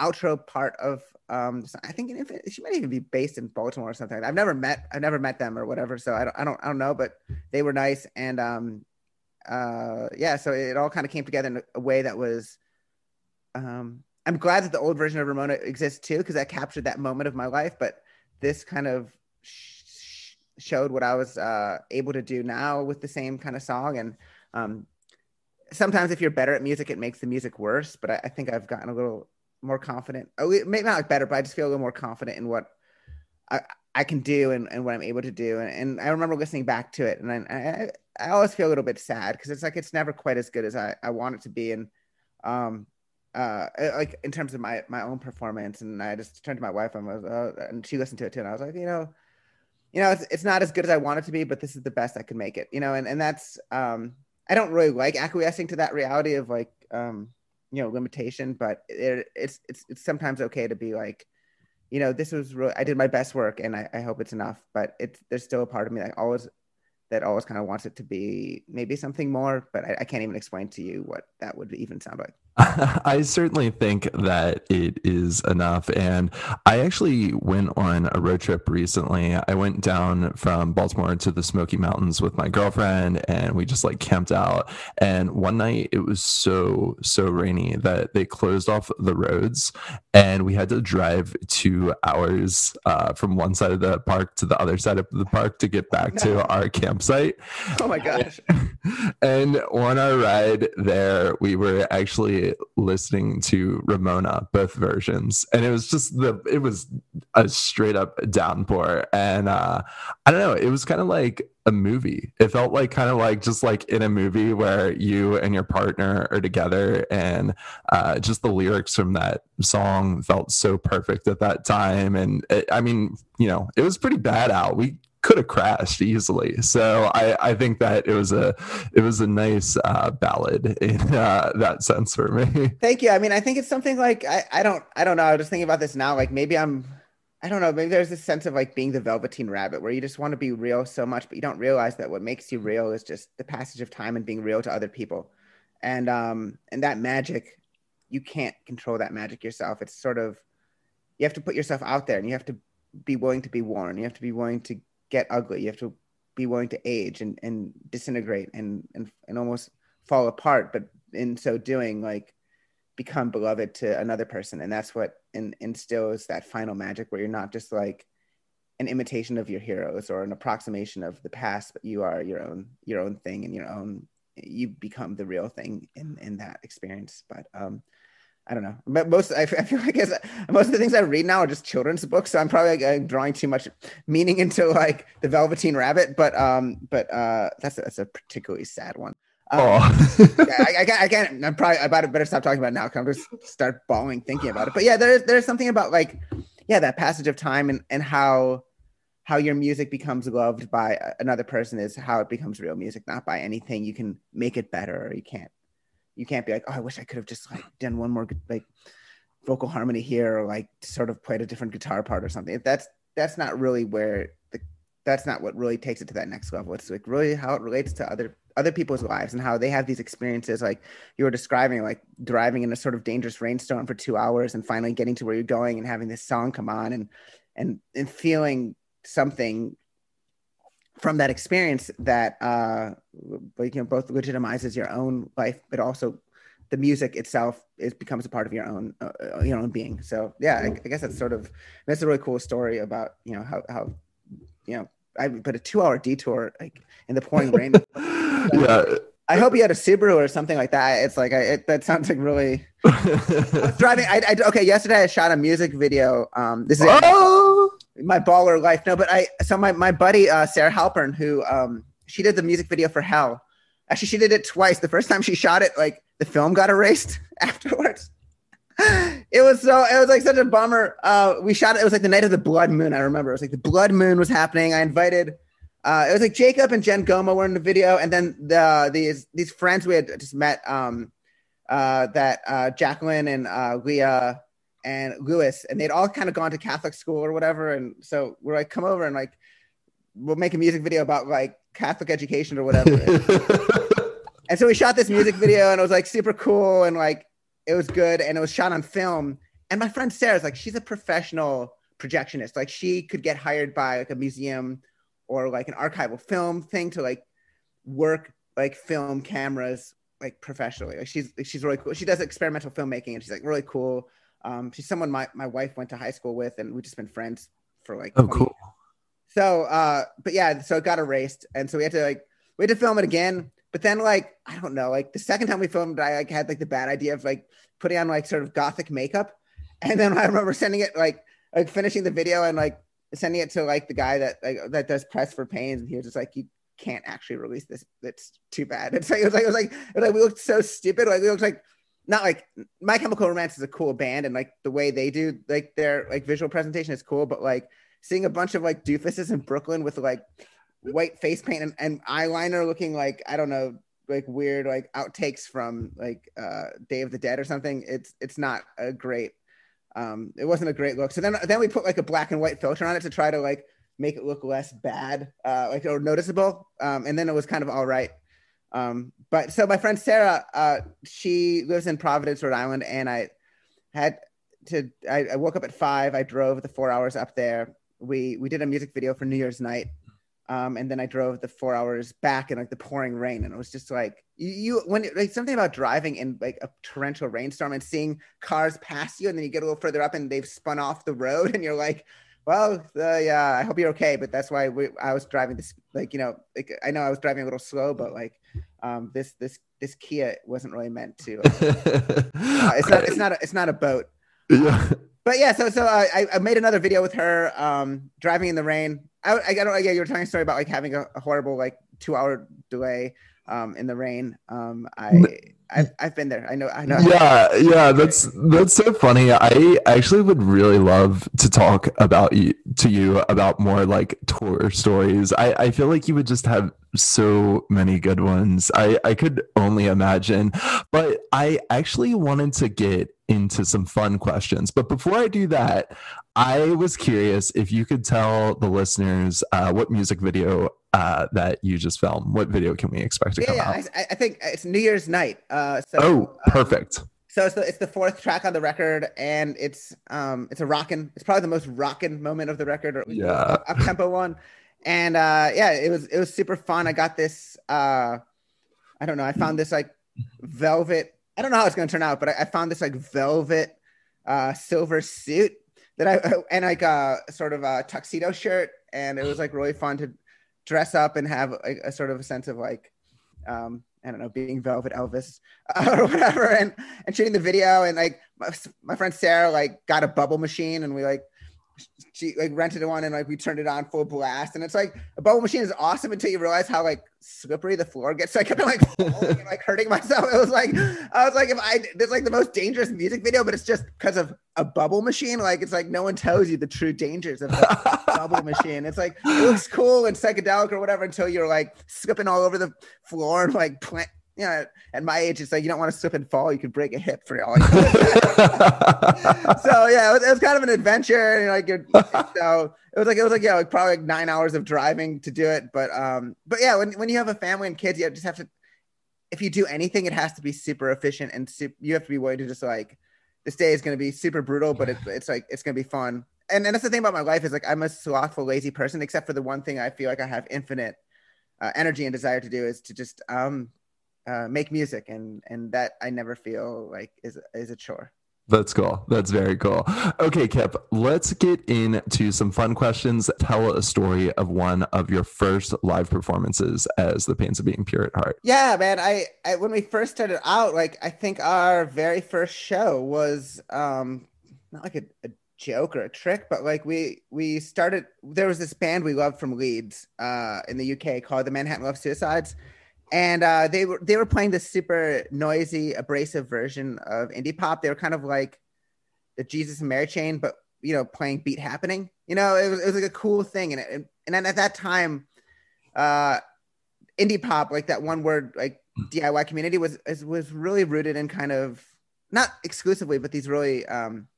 outro part of um i think she might even be based in baltimore or something i've never met i've never met them or whatever so i don't i don't, I don't know but they were nice and um uh yeah so it all kind of came together in a way that was um i'm glad that the old version of ramona exists too because that captured that moment of my life but this kind of sh- showed what i was uh able to do now with the same kind of song and um sometimes if you're better at music it makes the music worse but I, I think i've gotten a little more confident. Oh, maybe not like better, but I just feel a little more confident in what I, I can do and, and what I'm able to do. And, and I remember listening back to it, and I I, I always feel a little bit sad because it's like it's never quite as good as I, I want it to be. And um uh like in terms of my my own performance, and I just turned to my wife and was uh, and she listened to it too, and I was like, you know. You know, it's, it's not as good as I want it to be, but this is the best I can make it. You know, and, and that's um I don't really like acquiescing to that reality of like um you know limitation but it, it's it's it's sometimes okay to be like you know this was really i did my best work and i, I hope it's enough but it's there's still a part of me that always that always kind of wants it to be maybe something more but I, I can't even explain to you what that would even sound like I certainly think that it is enough. And I actually went on a road trip recently. I went down from Baltimore to the Smoky Mountains with my girlfriend and we just like camped out. And one night it was so, so rainy that they closed off the roads and we had to drive two hours uh, from one side of the park to the other side of the park to get back to our campsite. Oh my gosh. and on our ride there, we were actually listening to Ramona, both versions, and it was just the it was a straight up downpour, and uh, I don't know, it was kind of like a movie. It felt like kind of like just like in a movie where you and your partner are together, and uh, just the lyrics from that song felt so perfect at that time, and it, I mean, you know, it was pretty bad out. We could have crashed easily. So I, I think that it was a it was a nice uh, ballad in uh, that sense for me. Thank you. I mean, I think it's something like I, I don't I don't know. I was just thinking about this now. Like maybe I'm I don't know. Maybe there's this sense of like being the Velveteen Rabbit, where you just want to be real so much, but you don't realize that what makes you real is just the passage of time and being real to other people, and um and that magic, you can't control that magic yourself. It's sort of you have to put yourself out there, and you have to be willing to be worn. You have to be willing to get ugly. You have to be willing to age and, and disintegrate and, and, and almost fall apart. But in so doing, like become beloved to another person. And that's what in, instills that final magic where you're not just like an imitation of your heroes or an approximation of the past, but you are your own, your own thing and your own, you become the real thing in, in that experience. But, um, I don't know. But most I feel like most of the things I read now are just children's books. So I'm probably like, drawing too much meaning into like the Velveteen Rabbit. But um, but uh, that's a, that's a particularly sad one. Um, oh. yeah, I, I, can't, I can't. I'm probably about better stop talking about it now because I'm just start bawling thinking about it. But yeah, there's there's something about like yeah that passage of time and and how how your music becomes loved by another person is how it becomes real music, not by anything you can make it better or you can't you can't be like, oh, I wish I could have just like done one more like vocal harmony here or like sort of played a different guitar part or something. That's that's not really where the that's not what really takes it to that next level. It's like really how it relates to other other people's lives and how they have these experiences like you were describing like driving in a sort of dangerous rainstorm for two hours and finally getting to where you're going and having this song come on and and and feeling something from that experience that uh, you know both legitimizes your own life, but also the music itself is becomes a part of your own uh, uh your own being. So yeah, I, I, guess that's sort of that's a really cool story about you know how how you know I but a two hour detour like in the pouring rain. yeah. I hope you had a Subaru or something like that. It's like I, it, that sounds like really I driving. I, I, okay. Yesterday I shot a music video. Um, this is oh! My baller life. No, but I so my my buddy uh, Sarah Halpern who um she did the music video for Hell. Actually, she did it twice. The first time she shot it, like the film got erased afterwards. it was so it was like such a bummer. Uh, we shot it. It was like the night of the blood moon. I remember it was like the blood moon was happening. I invited. Uh, it was like Jacob and Jen Goma were in the video, and then the these these friends we had just met. Um, uh, that uh, Jacqueline and uh, Leah and Lewis, and they'd all kind of gone to Catholic school or whatever, and so we're like, come over and like we'll make a music video about like Catholic education or whatever. and so we shot this music video, and it was like super cool, and like it was good, and it was shot on film. And my friend Sarah's like, she's a professional projectionist. Like she could get hired by like a museum or like an archival film thing to like work like film cameras like professionally. Like she's she's really cool. She does experimental filmmaking and she's like really cool. Um, she's someone my my wife went to high school with, and we've just been friends for like. Oh, cool. Years. So, uh, but yeah, so it got erased, and so we had to like we had to film it again. But then, like, I don't know, like the second time we filmed, I like had like the bad idea of like putting on like sort of gothic makeup, and then I remember sending it like like finishing the video and like sending it to like the guy that like that does press for pains, and he was just like, "You can't actually release this. It's too bad. It's like it was like it was like, it was like we looked so stupid. Like we looked like not like My Chemical Romance is a cool band, and like the way they do like their like visual presentation is cool, but like seeing a bunch of like doofuses in Brooklyn with like white face paint and, and eyeliner looking like I don't know like weird like outtakes from like uh Day of the Dead or something. It's it's not a great um it wasn't a great look. So then then we put like a black and white filter on it to try to like make it look less bad, uh, like or noticeable. Um, and then it was kind of all right. Um, but so my friend Sarah, uh, she lives in Providence, Rhode Island, and I had to. I, I, woke up at five. I drove the four hours up there. We we did a music video for New Year's night, um, and then I drove the four hours back in like the pouring rain, and it was just like you, you when like something about driving in like a torrential rainstorm and seeing cars pass you, and then you get a little further up and they've spun off the road, and you're like well, uh, yeah, I hope you're okay. But that's why we, I was driving this, like, you know, like, I know I was driving a little slow, but like, um, this, this, this Kia wasn't really meant to. Uh, it's not, it's not, a, it's not a boat. Yeah. But yeah, so so I, I made another video with her, um, driving in the rain. I, I, I don't, yeah, you were telling a story about like having a, a horrible like two hour delay, um, in the rain. Um, I. I've, I've been there. I know. I know. Yeah, yeah. That's that's so funny. I actually would really love to talk about you to you about more like tour stories. I I feel like you would just have so many good ones. I I could only imagine. But I actually wanted to get into some fun questions. But before I do that, I was curious if you could tell the listeners uh, what music video uh, that you just filmed. What video can we expect to yeah, come yeah, out? I, I, think it's New Year's night. Uh, so, oh, um, perfect. Um, so it's the, it's the fourth track on the record, and it's um it's a rockin'. It's probably the most rockin' moment of the record, or yeah, up tempo one. And uh, yeah, it was it was super fun. I got this. Uh, I don't know. I found this like velvet. I don't know how it's gonna turn out, but I, I found this like velvet uh, silver suit that I and like a sort of a tuxedo shirt, and it was like really fun to dress up and have a, a sort of a sense of like um, I don't know, being Velvet Elvis uh, or whatever, and and shooting the video, and like my, my friend Sarah like got a bubble machine, and we like she like rented one and like we turned it on full blast. And it's like a bubble machine is awesome until you realize how like slippery the floor gets. So i kept like and, like hurting myself. It was like i was like if i there's like the most dangerous music video but it's just because of a bubble machine. Like it's like no one tells you the true dangers of a bubble machine. It's like it looks cool and psychedelic or whatever until you're like slipping all over the floor and like plant you know, at my age, it's like you don't want to slip and fall. You could break a hip for all. You so yeah, it was, it was, kind of an adventure. And like, so it was like it was like yeah, like probably like nine hours of driving to do it. But um, but yeah, when when you have a family and kids, you just have to. If you do anything, it has to be super efficient and super, you have to be willing to just like this day is going to be super brutal, but it, it's like it's going to be fun. and, and that's the thing about my life is like I'm a slothful, lazy person, except for the one thing I feel like I have infinite uh, energy and desire to do is to just um, uh, make music, and and that I never feel like is is a chore. That's cool. That's very cool. Okay, Kip, let's get into some fun questions. Tell a story of one of your first live performances as the Pains of Being Pure at Heart. Yeah, man. I, I when we first started out, like I think our very first show was um not like a, a joke or a trick, but like we we started there was this band we loved from Leeds uh in the UK called the Manhattan Love Suicides. And uh, they were they were playing this super noisy, abrasive version of indie pop. They were kind of like the Jesus and Mary chain, but you know, playing beat happening. You know, it was, it was like a cool thing. And it, and then at that time, uh, indie pop, like that one word, like DIY community was was really rooted in kind of not exclusively, but these really um,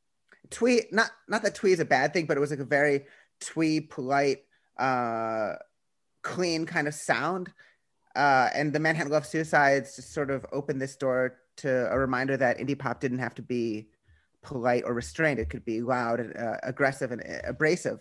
twee. Not not that twee is a bad thing, but it was like a very twee, polite, uh, clean kind of sound uh, and the Manhattan Love Suicides just sort of opened this door to a reminder that indie pop didn't have to be polite or restrained. It could be loud and uh, aggressive and uh, abrasive.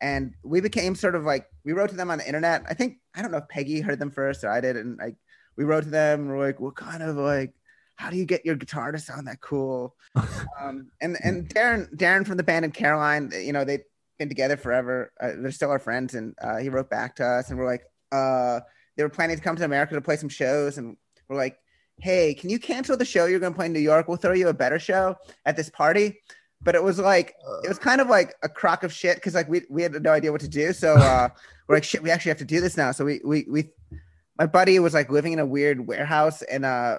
And we became sort of like we wrote to them on the internet. I think I don't know if Peggy heard them first or I did, and like we wrote to them. And we're like, what kind of like, how do you get your guitar to sound that cool? um, and and Darren Darren from the band and Caroline, you know, they've been together forever. Uh, they're still our friends, and uh, he wrote back to us, and we're like, uh they were planning to come to America to play some shows, and we're like, "Hey, can you cancel the show you're going to play in New York? We'll throw you a better show at this party." But it was like it was kind of like a crock of shit because like we we had no idea what to do. So uh, we're like, "Shit, we actually have to do this now." So we we we my buddy was like living in a weird warehouse, and uh,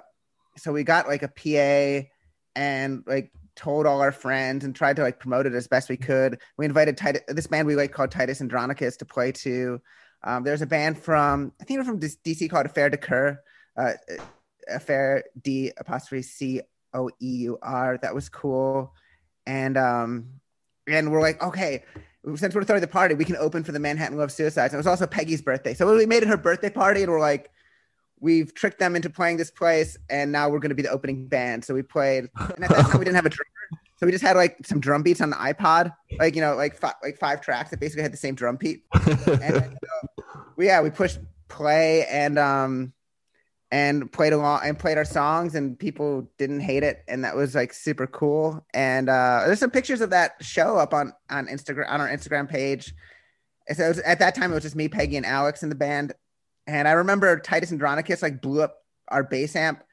so we got like a PA and like told all our friends and tried to like promote it as best we could. We invited Titus, this band we like called Titus Andronicus to play to um, there's a band from I think they're from DC called Affaire de Coeur, uh, Affaire D apostrophe C O E U R. That was cool, and um, and we're like, okay, since we're throwing the party, we can open for the Manhattan Love Suicides. And it was also Peggy's birthday, so we made it her birthday party, and we're like, we've tricked them into playing this place, and now we're going to be the opening band. So we played, and at that time we didn't have a drummer. So we just had like some drum beats on the iPod, like you know, like five, like five tracks that basically had the same drum beat. and uh, we yeah, we pushed play and um and played along and played our songs and people didn't hate it and that was like super cool. And uh there's some pictures of that show up on on Instagram on our Instagram page. So was, at that time it was just me, Peggy, and Alex in the band. And I remember Titus Andronicus like blew up our bass amp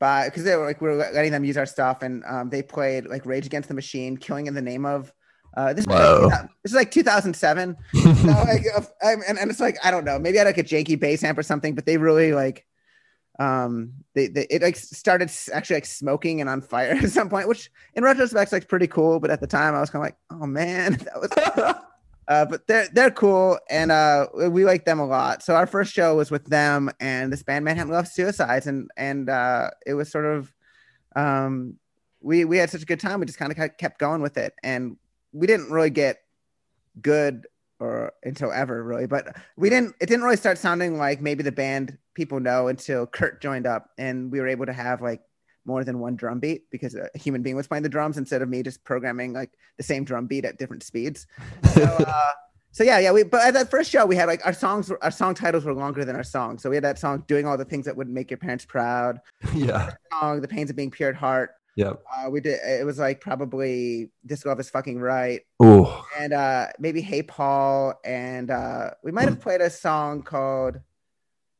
but because they were like we were letting them use our stuff, and um, they played like Rage Against the Machine, "Killing in the Name of." Uh, this, was like, this is like 2007, so like, and, and it's like I don't know, maybe I had like a janky bass amp or something, but they really like um they, they it like started actually like smoking and on fire at some point which in retrospect is like pretty cool but at the time i was kind of like oh man that was Uh, but they're they're cool and uh, we like them a lot. So our first show was with them and this band Manhattan Love Suicides and and uh, it was sort of um, we we had such a good time. We just kind of kept going with it and we didn't really get good or until ever really, but we didn't. It didn't really start sounding like maybe the band people know until Kurt joined up and we were able to have like more than one drum beat because a human being was playing the drums instead of me just programming like the same drum beat at different speeds. So, uh, so yeah, yeah. We but at that first show we had like our songs, our song titles were longer than our songs. So we had that song doing all the things that would make your parents proud. Yeah. Song, the pains of being pure at heart. Yep. Uh, we did. It was like probably "This Love Is Fucking Right." Oh. And uh, maybe "Hey Paul," and uh, we might have played a song called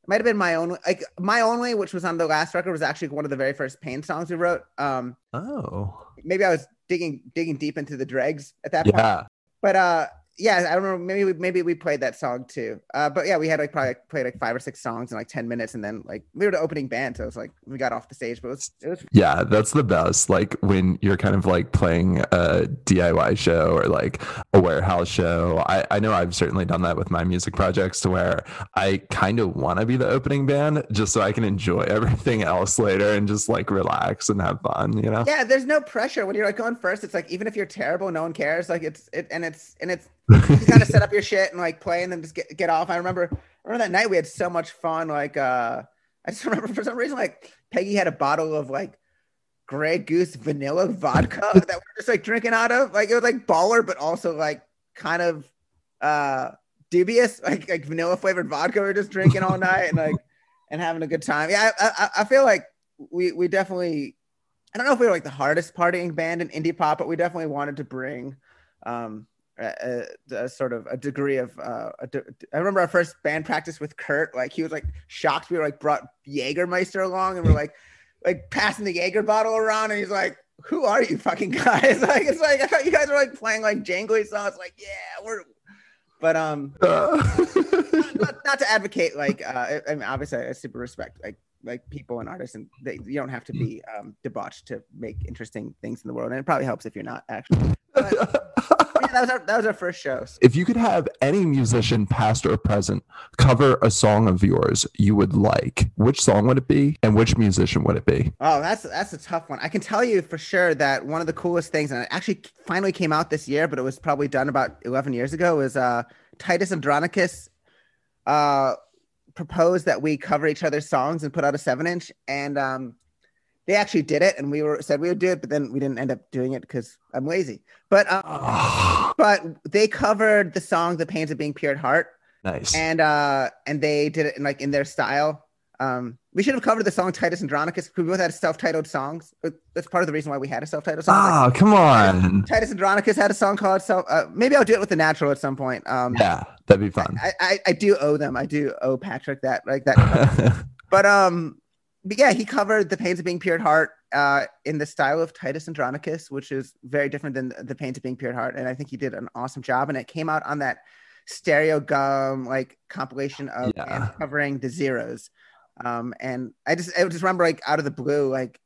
might have been my own like my only which was on the last record was actually one of the very first pain songs we wrote um oh maybe i was digging digging deep into the dregs at that point yeah but uh yeah, I remember maybe we, maybe we played that song too. Uh, but yeah, we had like probably like, played like five or six songs in like ten minutes, and then like we were the opening band, so it was like we got off the stage. But it was, it was yeah, that's the best. Like when you're kind of like playing a DIY show or like a warehouse show. I I know I've certainly done that with my music projects to where I kind of want to be the opening band just so I can enjoy everything else later and just like relax and have fun. You know? Yeah, there's no pressure when you're like going first. It's like even if you're terrible, no one cares. Like it's it and it's and it's you kind of set up your shit and like play and then just get, get off. I remember I remember that night we had so much fun. Like uh I just remember for some reason like Peggy had a bottle of like Grey Goose vanilla vodka that we're just like drinking out of. Like it was like baller, but also like kind of uh dubious, like like vanilla flavored vodka. We are just drinking all night and like and having a good time. Yeah, I, I, I feel like we we definitely. I don't know if we were like the hardest partying band in indie pop, but we definitely wanted to bring um a, a, sort of a degree of uh, I remember our first band practice with Kurt. Like he was like shocked. We were like brought Jägermeister along, and we're like like passing the Jaeger bottle around, and he's like, "Who are you, fucking guys?" like it's like I thought you guys were like playing like jangly songs. Like yeah, we're. But um, not, not, not, to advocate like uh, I mean obviously I super respect like like people and artists, and they, you don't have to be um, debauched to make interesting things in the world, and it probably helps if you're not actually. But, that was our that was our first show. If you could have any musician, past or present, cover a song of yours you would like, which song would it be, and which musician would it be? Oh, that's that's a tough one. I can tell you for sure that one of the coolest things, and it actually finally came out this year, but it was probably done about eleven years ago, was uh, Titus Andronicus. Uh, proposed that we cover each other's songs and put out a seven inch and um they actually did it and we were said we would do it but then we didn't end up doing it because i'm lazy. But um, but they covered the song the pains of being pure at heart. Nice. And uh and they did it in like in their style. Um we should have covered the song titus andronicus because we both had self-titled songs. That's part of the reason why we had a self-titled song. Ah like, come on. Titus andronicus had a song called self uh, maybe i'll do it with the Natvral at some point. Um yeah that'd be fun. I i, I do owe them. I do owe patrick that like that. But um but yeah, he covered the pains of being pure at heart uh, in the style of Titus Andronicus, which is very different than the pains of being pure at heart. And I think he did an awesome job. And it came out on that Stereogum like compilation of yeah. covering the zeros. Um, and I just I just remember like out of the blue, like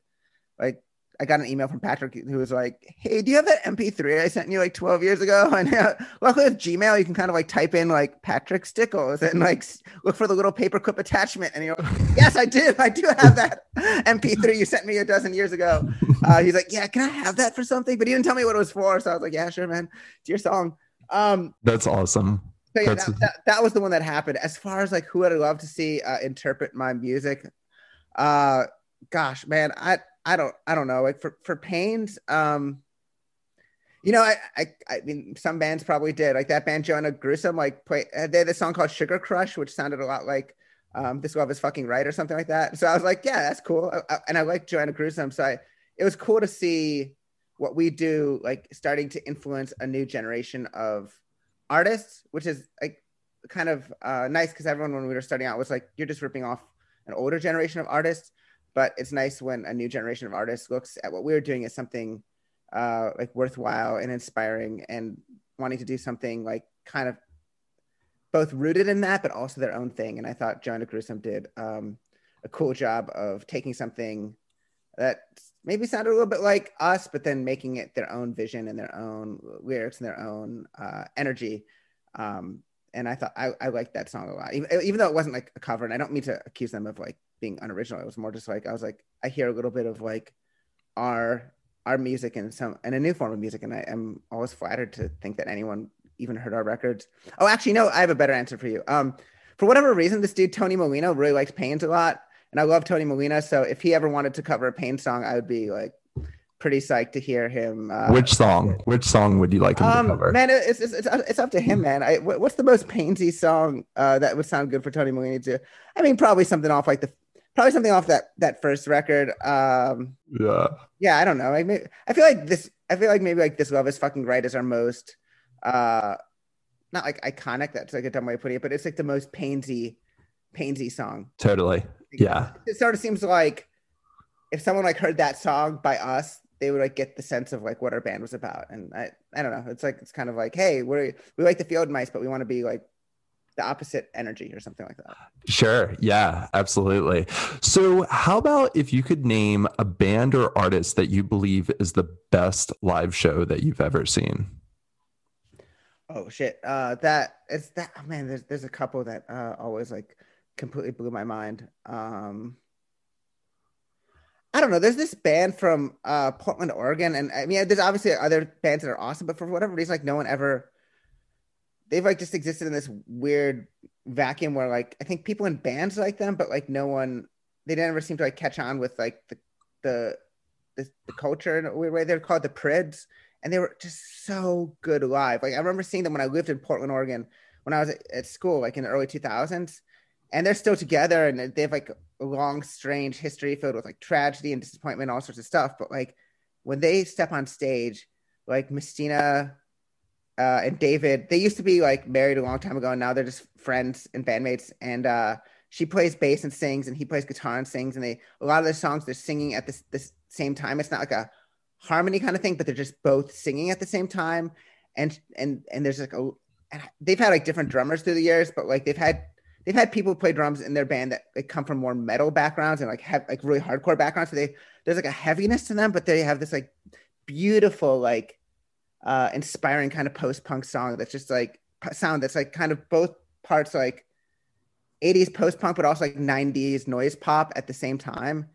like I got an email from Patrick who was like, "Hey, do you have that MP3 I sent you like 12 years ago?" And uh, luckily with Gmail, you can kind of like type in like Patrick Stickles and like look for the little paperclip attachment, and you're like, "Yes, I do. I do have that MP3 you sent me a dozen years ago." Uh, he's like, "Yeah, can I have that for something?" But he didn't tell me what it was for, so I was like, "Yeah, sure, man. It's your song." Um, That's awesome. So yeah, that, that, that, was the one that happened. As far as like who I'd love to see uh, interpret my music, uh, gosh, man, I I don't I don't know like for for Pains um you know I, I I mean some bands probably did like that band Joanna Gruesome like play uh, they had this song called Sugar Crush which sounded a lot like um this love is fucking right or something like that. So I was like yeah that's cool. I, I, and I like Joanna Gruesome so I, it was cool to see what we do like starting to influence a new generation of artists which is like kind of uh, nice because everyone when we were starting out was like you're just ripping off an older generation of artists but it's nice when a new generation of artists looks at what we're doing as something uh, like worthwhile and inspiring and wanting to do something like kind of both rooted in that, but also their own thing. And I thought Joanna Gruesome did um, a cool job of taking something that maybe sounded a little bit like us, but then making it their own vision and their own lyrics and their own uh, energy. Um, and I thought I, I liked that song a lot, even, even though it wasn't like a cover. And I don't mean to accuse them of like being unoriginal. It was more just like I was like I hear a little bit of like our our music and some and a new form of music, and I am always flattered to think that anyone even heard our records. Oh, actually, no, I have a better answer for you. Um, for whatever reason, this dude Tony Molina really likes Pains a lot, and I love Tony Molina. So if he ever wanted to cover a Pain song, I would be like pretty psyched to hear him. Uh, Which song? Which song would you like him um, to cover? Man, it's, it's, it's, it's up to him, man. I, what's the most painsy song uh, that would sound good for Tony Molina to? I mean, probably something off like the probably something off that that first record. Um, yeah, yeah. I don't know. Like, maybe, I feel like this. I feel like maybe like this love is fucking right is our most, uh, not like iconic. That's like a dumb way of putting it, but it's like the most painsy, painsy song. Totally. Yeah. It sort of seems like if someone like heard that song by us, they would like get the sense of like what our band was about. And I, I don't know. It's like it's kind of like, hey, we we like the field mice, but we want to be like the opposite energy or something like that. Sure. Yeah, absolutely. So, how about if you could name a band or artist that you believe is the best live show that you've ever seen? Oh shit. Uh that it's that oh, man, there's there's a couple that uh always like completely blew my mind. Um I don't know. There's this band from uh, Portland, Oregon, and I mean, there's obviously other bands that are awesome, but for whatever reason, like no one ever. They've like just existed in this weird vacuum where like I think people in bands like them, but like no one. They never seem to like catch on with like the the the, the culture in a weird way. They're called the Prids, and they were just so good live. Like I remember seeing them when I lived in Portland, Oregon, when I was at, at school, like in the early 2000s, and they're still together, and they have like a long, strange history filled with like tragedy and disappointment, all sorts of stuff. But like when they step on stage, like Mistina uh, and David, they used to be like married a long time ago, and now they're just friends and bandmates. And uh, she plays bass and sings, and he plays guitar and sings. And they a lot of their songs they're singing at this this same time. It's not like a harmony kind of thing, but they're just both singing at the same time. And and and there's like a they've had like different drummers through the years, but like they've had they've had people play drums in their band that they come from more metal backgrounds and like have like really hardcore backgrounds. So they there's like a heaviness to them, but they have this like beautiful like uh inspiring kind of post punk song that's just like sound that's like kind of both parts like 80s post punk, but also like 90s noise pop at the same time.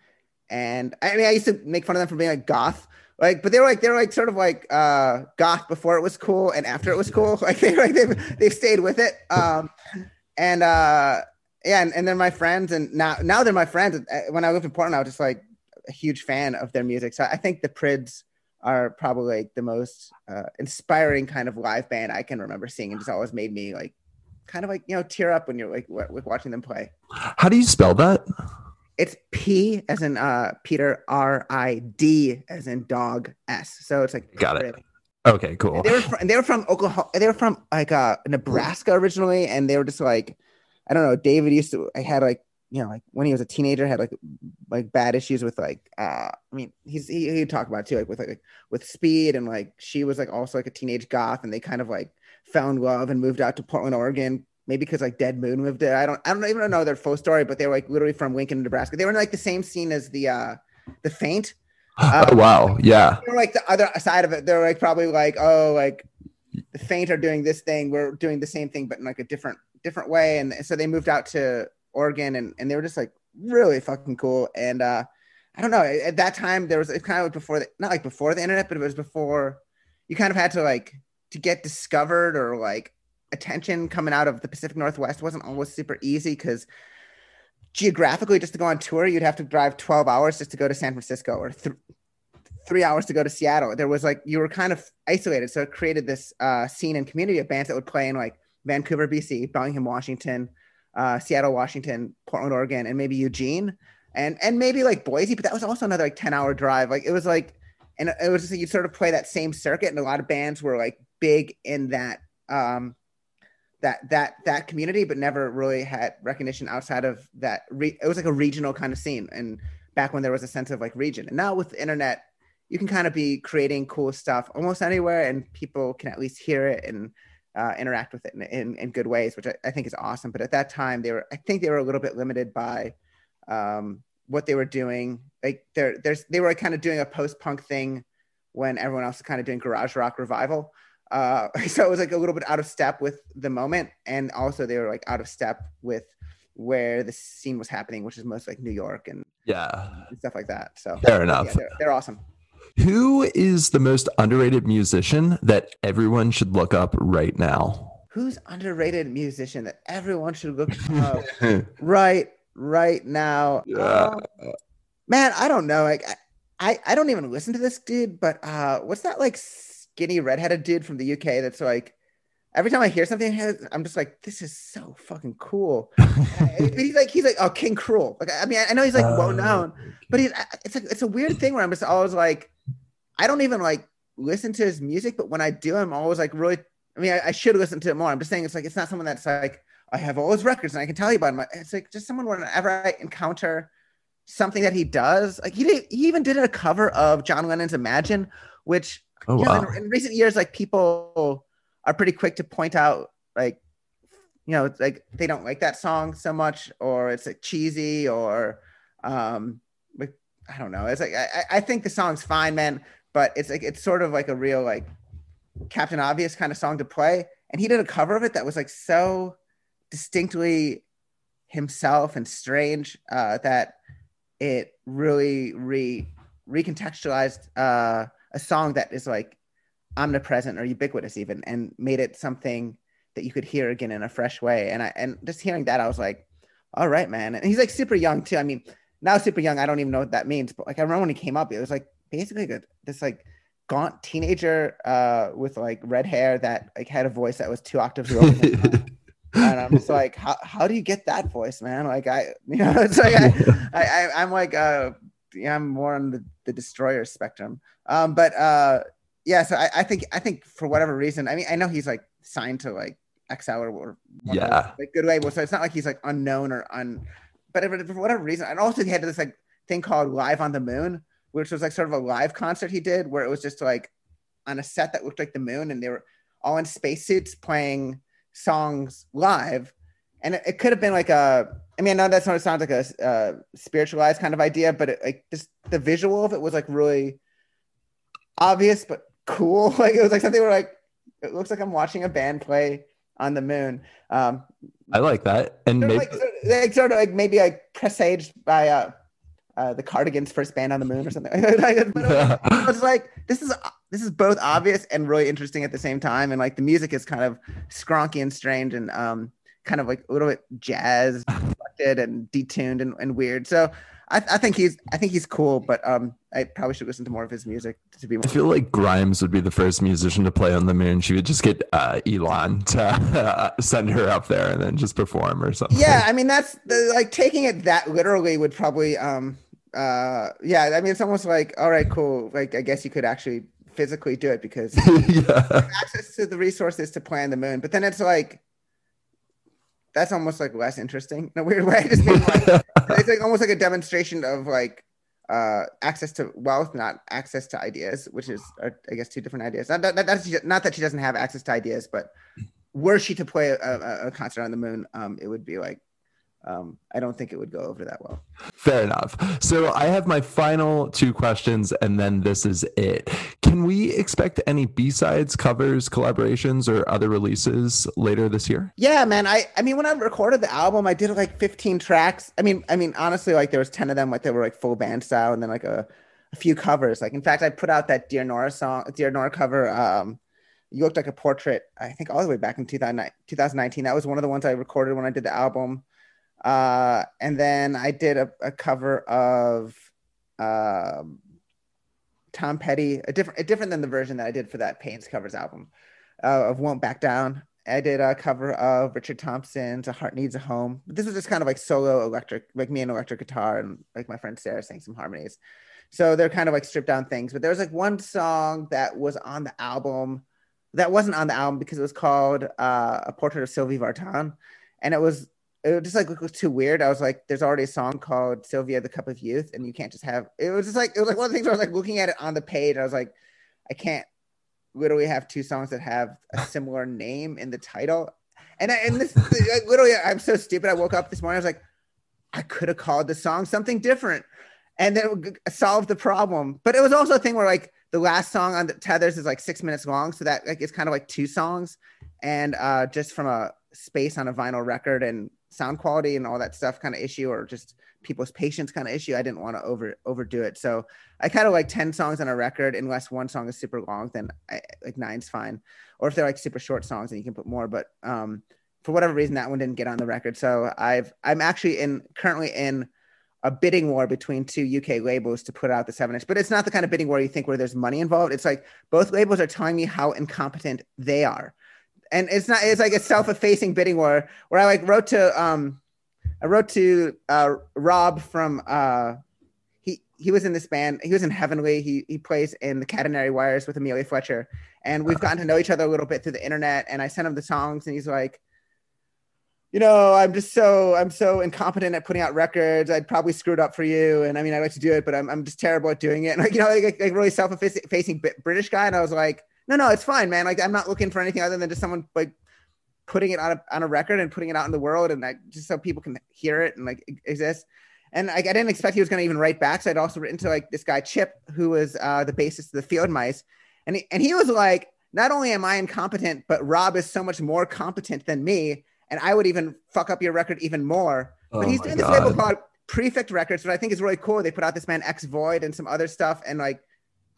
And I mean, I used to make fun of them for being like goth, like, but they were like they were like sort of like uh goth before it was cool and after it was cool. Like they like they've they've stayed with it. Um, and uh, yeah, and, and then my friends, and now now they're my friends. When I lived in Portland, I was just like a huge fan of their music. So I think the Prids are probably like the most uh, inspiring kind of live band I can remember seeing, and just always made me like kind of like you know tear up when you're like w- watching them play. How do you spell that? It's P as in uh, Peter, R I D as in dog S. So it's like got it. Okay, cool. And they were from, they were from Oklahoma. They were from like uh, Nebraska originally, and they were just like I don't know. David used to. I had like you know like when he was a teenager had like like bad issues with like uh I mean he's he he talked about too like with like with speed and like she was like also like a teenage goth and they kind of like found love and moved out to Portland, Oregon. Maybe because like Dead Moon moved there. I don't I don't even know their full story, but they were like literally from Lincoln, Nebraska. They were in like the same scene as the uh the Faint uh, oh wow, yeah. They're like the other side of it. They're like probably like, oh, like the Faint are doing this thing. We're doing the same thing, but in like a different different way. And so they moved out to Oregon, and and they were just like really fucking cool. And uh, I don't know. At that time, there was it kind of before the, not like before the internet, but it was before you kind of had to like to get discovered or like attention coming out of the Pacific Northwest wasn't always super easy because geographically, just to go on tour, you'd have to drive 12 hours just to go to San Francisco or th- three hours to go to Seattle. There was like, you were kind of isolated. So it created this uh, scene and community of bands that would play in like Vancouver, BC, Bellingham, Washington, uh, Seattle, Washington, Portland, Oregon, and maybe Eugene. And, and maybe like Boise, but that was also another like 10 hour drive. Like it was like, and it was you sort of play that same circuit. And a lot of bands were like big in that um, that that that community, but never really had recognition outside of that. Re- it was like a regional kind of scene, and back when there was a sense of like region. And now with the internet, you can kind of be creating cool stuff almost anywhere, and people can at least hear it and uh, interact with it in, in, in good ways, which I, I, think is awesome. But at that time, they were I think they were a little bit limited by um, what they were doing. Like they're, there's they were kind of doing a post punk thing when everyone else was kind of doing garage rock revival uh, so it was like a little bit out of step with the moment, and also they were like out of step with where the scene was happening, which is most like New York and yeah, and stuff like that. So fair enough. Yeah, they're, they're awesome. Who is the most underrated musician that everyone should look up right now? Who's underrated musician that everyone should look up right right now? Yeah. Um, man, I don't know. Like I, I don't even listen to this dude, but uh what's that like skinny redheaded dude from the UK that's like every time I hear something, I'm just like, this is so fucking cool. he's like, he's like, oh, King Krule. Like, I mean, I know he's like well oh, known, but he's it's like it's a weird thing where I'm just always like, I don't even like listen to his music, but when I do, I'm always like really. I mean, I, I should listen to it more. I'm just saying it's like it's not someone that's like I have all his records and I can tell you about him. It's like just someone whenever I encounter something that he does, like he did, he even did a cover of John Lennon's Imagine, which Oh, wow. Know, in, in, recent years, like people are pretty quick to point out, like, you know, like they don't like that song so much, or it's like cheesy, or, um, like, I don't know. It's like I, I think the song's fine, man, but it's like it's sort of like a real like Captain Obvious kind of song to play, and he did a cover of it that was like so distinctly himself and strange uh, that it really re recontextualized uh, a song that is like omnipresent or ubiquitous even and made it something that you could hear again in a fresh way. And i and just hearing that i was like all right man. And he's like super young too. I mean now super young i don't even know what that means but like i remember when he came up it was like basically this like gaunt teenager uh, with like red hair that like had a voice that was two octaves lower. and I'm just like, how, how do you get that voice, man? Like I, you know, it's like I, I, I am like, uh, yeah, I'm more on the, the destroyer spectrum. Um, but uh, yeah, so I, I think I think for whatever reason, I mean, I know he's like signed to like XL or, or yeah, like good label, so it's not like he's like unknown or un. But for whatever reason, and also he had this like thing called Live on the Moon, which was like sort of a live concert he did where it was just like on a set that looked like the moon and they were all in spacesuits playing songs live. And it, it could have been like a, I mean, I know that sort of sounds like a uh, spiritualized kind of idea, but it, like just the visual of it was like really obvious, but cool. Like it was like something where like, it looks like I'm watching a band play on the moon. Um, I like that. And sort maybe of like, sort of, like, sort of like maybe like presaged by uh, uh, the Cardigans' first band on the moon or something. like, it was like this is this is both obvious and really interesting at the same time, and like the music is kind of skronky and strange and um, kind of like a little bit jazz and detuned and, and weird. So I, I, think he's I think he's cool, but um, I probably should listen to more of his music to be. More I feel like Grimes would be the first musician to play on the moon. She would just get uh, Elon to uh, send her up there and then just perform or something. Yeah, I mean that's the, like taking it that literally would probably um uh yeah i mean it's almost like all right cool like i guess you could actually physically do it because yeah. access to the resources to plan the moon but then it's like that's almost like less interesting in a weird way just like, it's like almost like a demonstration of like uh access to wealth not access to ideas which is uh, i guess two different ideas not that, that's not that she doesn't have access to ideas but were she to play a, a, a concert on the moon um it would be like um, I don't think it would go over that well. Fair enough. So I have my final two questions, and then this is it. Can we expect any B sides, covers, collaborations, or other releases later this year? Yeah, man. I I mean, when I recorded the album, I did like 15 tracks. I mean, I mean, honestly, like there was 10 of them, like they were like full band style, and then like a, a few covers. Like in fact, I put out that Dear Nora song, Dear Nora cover. Um, you looked like a portrait. I think all the way back in 2019. That was one of the ones I recorded when I did the album. Uh, and then I did a, a cover of uh, Tom Petty, a different, a different than the version that I did for that Pains covers album uh, of "Won't Back Down." I did a cover of Richard Thompson's "A Heart Needs a Home." This was just kind of like solo electric, like me and electric guitar, and like my friend Sarah sang some harmonies. So they're kind of like stripped down things. But there was like one song that was on the album that wasn't on the album because it was called uh, "A Portrait of Sylvie Vartan," and it was it just like it was too weird. I was like, there's already a song called Sylvia, the Cup of Youth, and you can't just have it was just like it was like one of the things where I was like looking at it on the page. I was like, I can't literally have two songs that have a similar name in the title. And I, and this like, literally, I'm so stupid. I woke up this morning. I was like, I could have called the song something different, and then solved the problem. But it was also a thing where like the last song on the tethers is like six minutes long, so that like it's kind of like two songs, and uh, just from a space on a vinyl record and sound quality and all that stuff kind of issue or just people's patience kind of issue i didn't want to over overdo it. So i kind of like 10 songs on a record unless one song is super long then I, like nine's fine. Or if they're like super short songs then you can put more but um for whatever reason that one didn't get on the record. So i've i'm actually in currently in a bidding war between two UK labels to put out the seven inch, but it's not the kind of bidding war you think where there's money involved. It's like both labels are telling me how incompetent they are and it's not it's like a self-effacing bidding war where I like wrote to um I wrote to uh Rob from uh he he was in this band he was in Heavenly he he plays in the Catenary Wires with Amelia Fletcher and we've gotten to know each other a little bit through the internet and I sent him the songs and he's like you know, I'm just so I'm so incompetent at putting out records. I'd probably screw it up for you, and I mean, i'd like to do it, but I'm I'm just terrible at doing it. And like, you know, like, like really self-effacing British guy, and I was like, no, no, it's fine, man. Like I'm not looking for anything other than just someone like putting it on a on a record and putting it out in the world, and like just so people can hear it and like exist. And like I didn't expect he was going to even write back, so I'd also written to like this guy Chip, who was uh, the bassist of the Field Mice, and he, and he was like, not only am I incompetent, but Rob is so much more competent than me, and I would even fuck up your record even more. Oh but he's doing God. this label called Prefect Records, but I think is really cool. They put out this man X Void and some other stuff, and like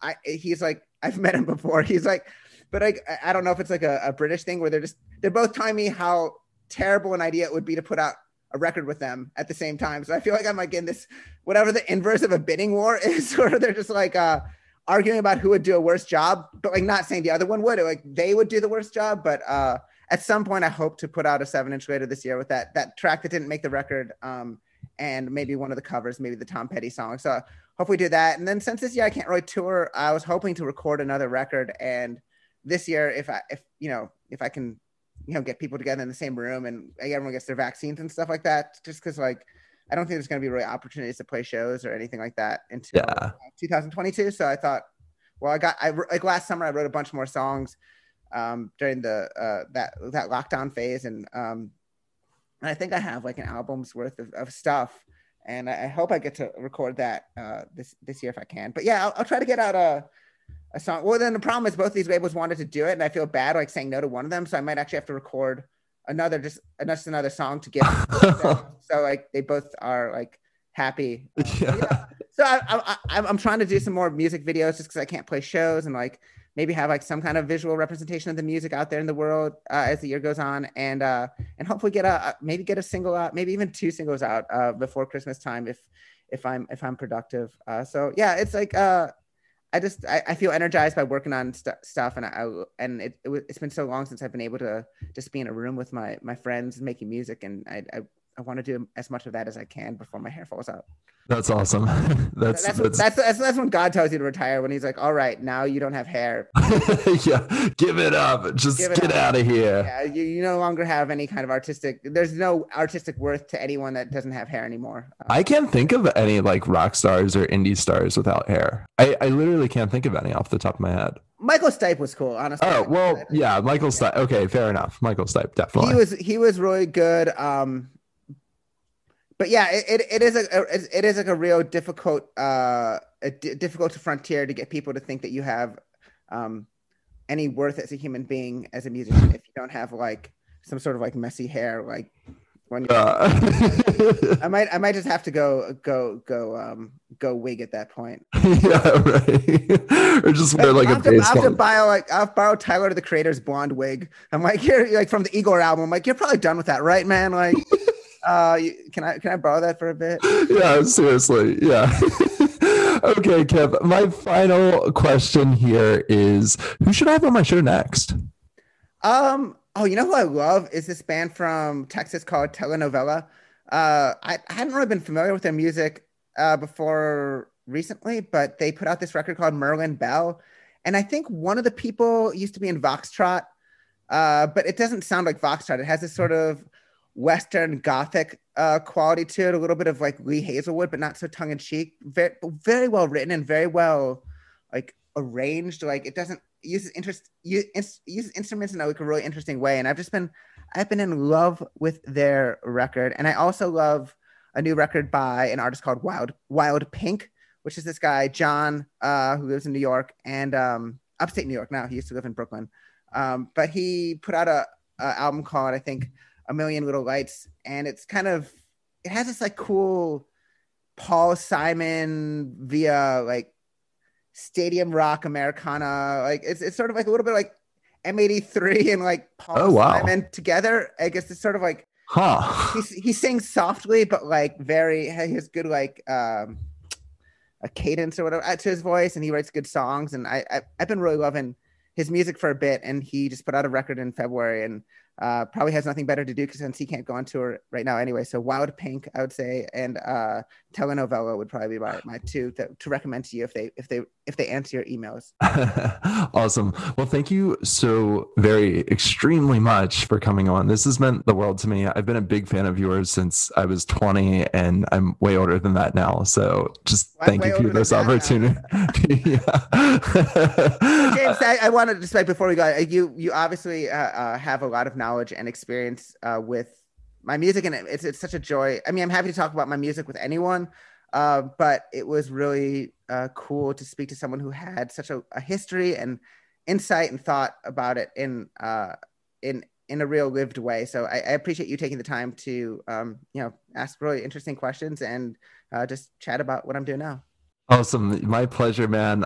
I he's like I've met him before. He's like, but I I don't know if it's like a, a British thing where they're just they're both telling me how terrible an idea it would be to put out a record with them at the same time. So I feel like I'm like in this whatever the inverse of a bidding war is, where they're just like, uh, arguing about who would do a worse job, but like not saying the other one would, like they would do the worst job. But uh, at some point, I hope to put out a seven inch later this year with that that track that didn't make the record, um, and maybe one of the covers, maybe the Tom Petty song. So hopefully we do that. And then since this year I can't really tour, I was hoping to record another record. And this year, if I if you know if I can, you know, get people together in the same room and everyone gets their vaccines and stuff like that, just because like I don't think there's going to be really opportunities to play shows or anything like that until Yeah. 2022. So I thought, well, I got I like last summer I wrote a bunch more songs um, during the uh, that that lockdown phase, and um, and I think I have like an album's worth of, of stuff, and I, hope I get to record that uh, this this year if I can. But yeah, I'll, I'll try to get out a a song. Well, then the problem is both these labels wanted to do it, and I feel bad like saying no to one of them, so I might actually have to record another just just another song to get. so like they both are like happy. Yeah. yeah. So I, I, I, I'm trying to do some more music videos just because I can't play shows and like maybe have like some kind of visual representation of the music out there in the world uh, as the year goes on. And uh, and hopefully get a maybe get a single out, maybe even two singles out uh, before Christmas time if if I'm if I'm productive. Uh, so yeah, it's like uh, I just I, I feel energized by working on st- stuff. And I and it, it it's been so long since I've been able to just be in a room with my my friends making music. And I I, I want to do as much of that as I can before my hair falls out. That's awesome. That's That's, that's, that's, that's that's when God tells you to retire when He's like, all right, now you don't have hair. yeah. Give it up. Just it get up. out of here. Yeah, you, you no longer have any kind of artistic. There's no artistic worth to anyone that doesn't have hair anymore. Uh, I can't think of any like rock stars or indie stars without hair. I, I literally can't think of any off the top of my head. Michael Stipe was cool, honestly. Oh well, yeah, Michael Stipe. Okay, fair enough. Michael Stipe, definitely. he was he was really good. Um, but yeah, it, it, it is a it is like a real difficult uh a di- difficult frontier to get people to think that you have um any worth as a human being as a musician if you don't have like some sort of like messy hair like when Uh, I might I might just have to go go go um go wig at that point. yeah, right. or just wear like I'll a have, to, I'll have to borrow like I'll borrow Tyler the Creator's blonde wig. I'm like you're like from the Igor album. I'm like you're probably done with that, right, man? Like, uh, can I can I borrow that for a bit? yeah, seriously. Yeah. okay, Kev. My final question here is who should I have on my show next? Um. Oh, you know who I love is this band from Texas called Telenovela. Uh, I, I hadn't really been familiar with their music uh, before recently, but they put out this record called Merlin Bell, and I think one of the people used to be in Voxtrot, uh, but it doesn't sound like Voxtrot. It has this sort of Western Gothic uh, quality to it, a little bit of like Lee Hazlewood, but not so tongue in cheek. Very, very well written and very well like arranged. Like it doesn't uses interest u- ins- uses instruments in a, like a really interesting way. And I've just been I've been in love with their record, and I also love a new record by an artist called Wild Wild Pink, which is this guy John uh, who lives in New York and um, upstate New York now. He used to live in Brooklyn, um, but he put out a, a album called I think A Million Little Lights, and it's kind of it has this like cool Paul Simon via like stadium rock Americana. Like it's it's sort of like a little bit like M83 and like Paul Oh, wow. Simon together. I guess it's sort of like Huh. he he sings softly, but like very he has good like um a cadence or whatever uh, to his voice, and he writes good songs. And I, I I've been really loving his music for a bit, and he just put out a record in February, and uh, probably has nothing better to do because since he can't go on tour right now anyway. So Wild Pink, I would say, and uh, Telenovela would probably be my, my two to, to recommend to you if they if they if they answer your emails. awesome. Well, thank you so very extremely much for coming on. This has meant the world to me. I've been a big fan of yours since I was 20 and I'm way older than that now. So just Well, thank you for this opportunity. James, I, I wanted to just like before we go, uh, you you obviously uh, uh, have a lot of knowledge and experience uh, with my music, and it's it's such a joy. I mean, I'm happy to talk about my music with anyone, uh, but it was really uh, cool to speak to someone who had such a, a history and insight and thought about it in uh, in in a real lived way. So I, I appreciate you taking the time to um, you know ask really interesting questions and uh, just chat about what I'm doing now. Awesome. My pleasure, man.